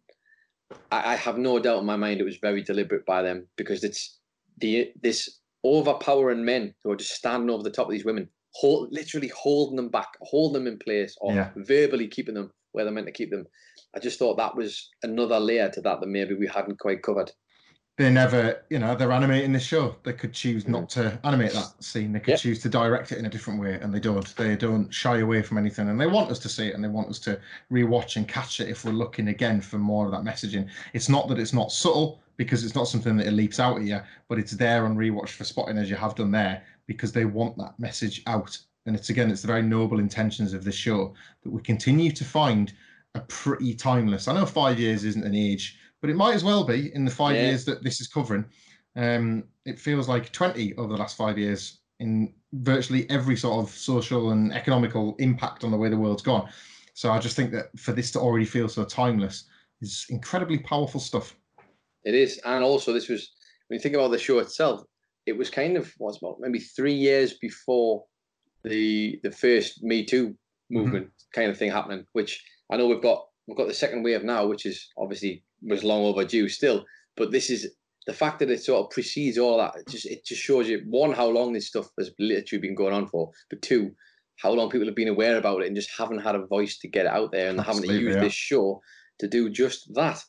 I, I have no doubt in my mind it was very deliberate by them because it's the this overpowering men who are just standing over the top of these women, hold, literally holding them back, holding them in place, or yeah. verbally keeping them where they're meant to keep them. I just thought that was another layer to that that maybe we hadn't quite covered. They never, you know, they're animating the show. They could choose not mm. to animate that scene. They could yep. choose to direct it in a different way, and they don't. They don't shy away from anything, and they want us to see it, and they want us to rewatch and catch it if we're looking again for more of that messaging. It's not that it's not subtle because it's not something that it leaps out at you, but it's there on rewatch for spotting as you have done there because they want that message out. And it's again, it's the very noble intentions of the show that we continue to find a pretty timeless. I know five years isn't an age, but it might as well be in the five yeah. years that this is covering. Um, it feels like 20 over the last five years in virtually every sort of social and economical impact on the way the world's gone. So I just think that for this to already feel so timeless is incredibly powerful stuff. It is, and also this was when you think about the show itself, it was kind of was about maybe three years before the the first Me Too mm-hmm. movement mm-hmm. kind of thing happening. Which I know we've got we've got the second wave now, which is obviously was long overdue still. But this is the fact that it sort of precedes all that. It just it just shows you one how long this stuff has literally been going on for, but two how long people have been aware about it and just haven't had a voice to get it out there and Absolutely, having to use yeah. this show to do just that.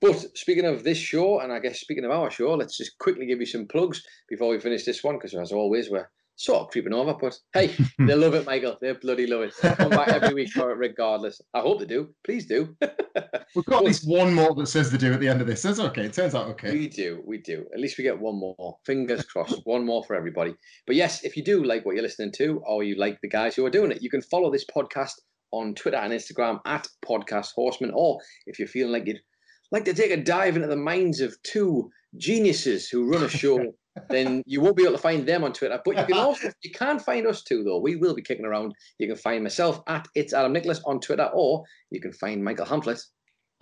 But speaking of this show, and I guess speaking of our show, let's just quickly give you some plugs before we finish this one, because as always, we're sort of creeping over. But hey, they love it, Michael. They bloody love it. They come back every week for it, regardless. I hope they do. Please do. We've got at least one more that says they do at the end of this. That's okay. It turns out okay. We do. We do. At least we get one more. Fingers crossed. one more for everybody. But yes, if you do like what you're listening to, or you like the guys who are doing it, you can follow this podcast on Twitter and Instagram at Podcast Horseman. Or if you're feeling like you'd like to take a dive into the minds of two geniuses who run a show, then you won't be able to find them on Twitter. But you can also you can find us too, though. We will be kicking around. You can find myself at it's Adam Nicholas on Twitter, or you can find Michael Hamflett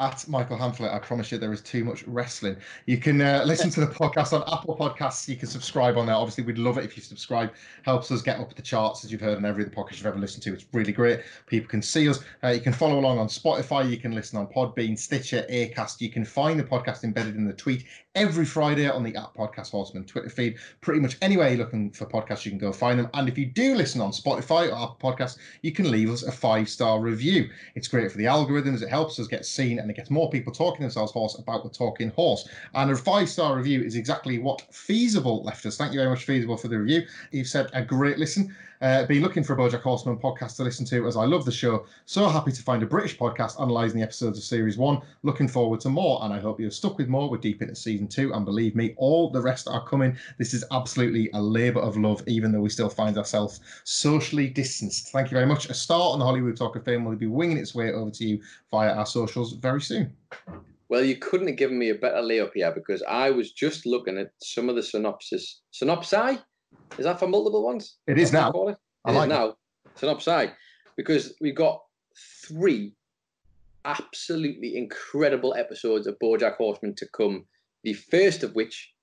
at Michael Hamflet. I promise you, there is too much wrestling. You can uh, listen to the podcast on Apple Podcasts. You can subscribe on there. Obviously, we'd love it if you subscribe. Helps us get up the charts, as you've heard on every other podcast you've ever listened to. It's really great. People can see us. Uh, you can follow along on Spotify. You can listen on Podbean, Stitcher, Acast. You can find the podcast embedded in the tweet every Friday on the at Podcast Horseman Twitter feed. Pretty much anywhere you're looking for podcasts, you can go find them. And if you do listen on Spotify or Apple Podcasts, you can leave us a five star review. It's great for the algorithms. It helps us get seen and it gets more people talking themselves horse about the talking horse. And a five star review is exactly what Feasible left us. Thank you very much, Feasible, for the review. You've said a great listen. Uh, be looking for a Bojack Horseman podcast to listen to as I love the show. So happy to find a British podcast analysing the episodes of Series 1. Looking forward to more, and I hope you're stuck with more. We're deep into Season 2, and believe me, all the rest are coming. This is absolutely a labour of love, even though we still find ourselves socially distanced. Thank you very much. A start on the Hollywood Talk of Fame will be winging its way over to you via our socials very soon. Well, you couldn't have given me a better layup here because I was just looking at some of the synopsis. Synopsi? Is that for multiple ones? It is now. It, I it like is now. Synopsi. Because we've got three absolutely incredible episodes of Bojack Horseman to come. The first of which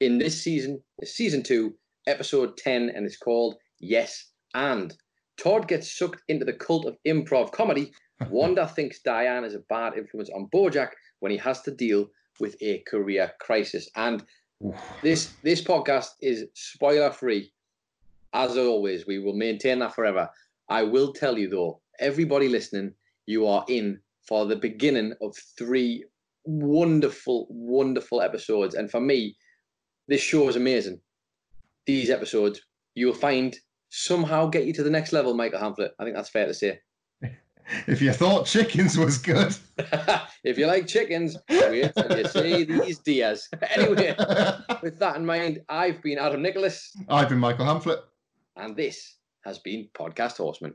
in this season is season two, episode 10, and it's called Yes and. Todd gets sucked into the cult of improv comedy. Wanda thinks Diane is a bad influence on Bojack when he has to deal with a career crisis. And this this podcast is spoiler free. As always, we will maintain that forever. I will tell you though, everybody listening, you are in for the beginning of three wonderful, wonderful episodes. And for me, this show is amazing. These episodes, you'll find somehow get you to the next level, Michael Hamflet. I think that's fair to say. If you thought chickens was good, if you like chickens, wait till you see these deers. Anyway, with that in mind, I've been Adam Nicholas, I've been Michael Hamflet. and this has been Podcast Horseman.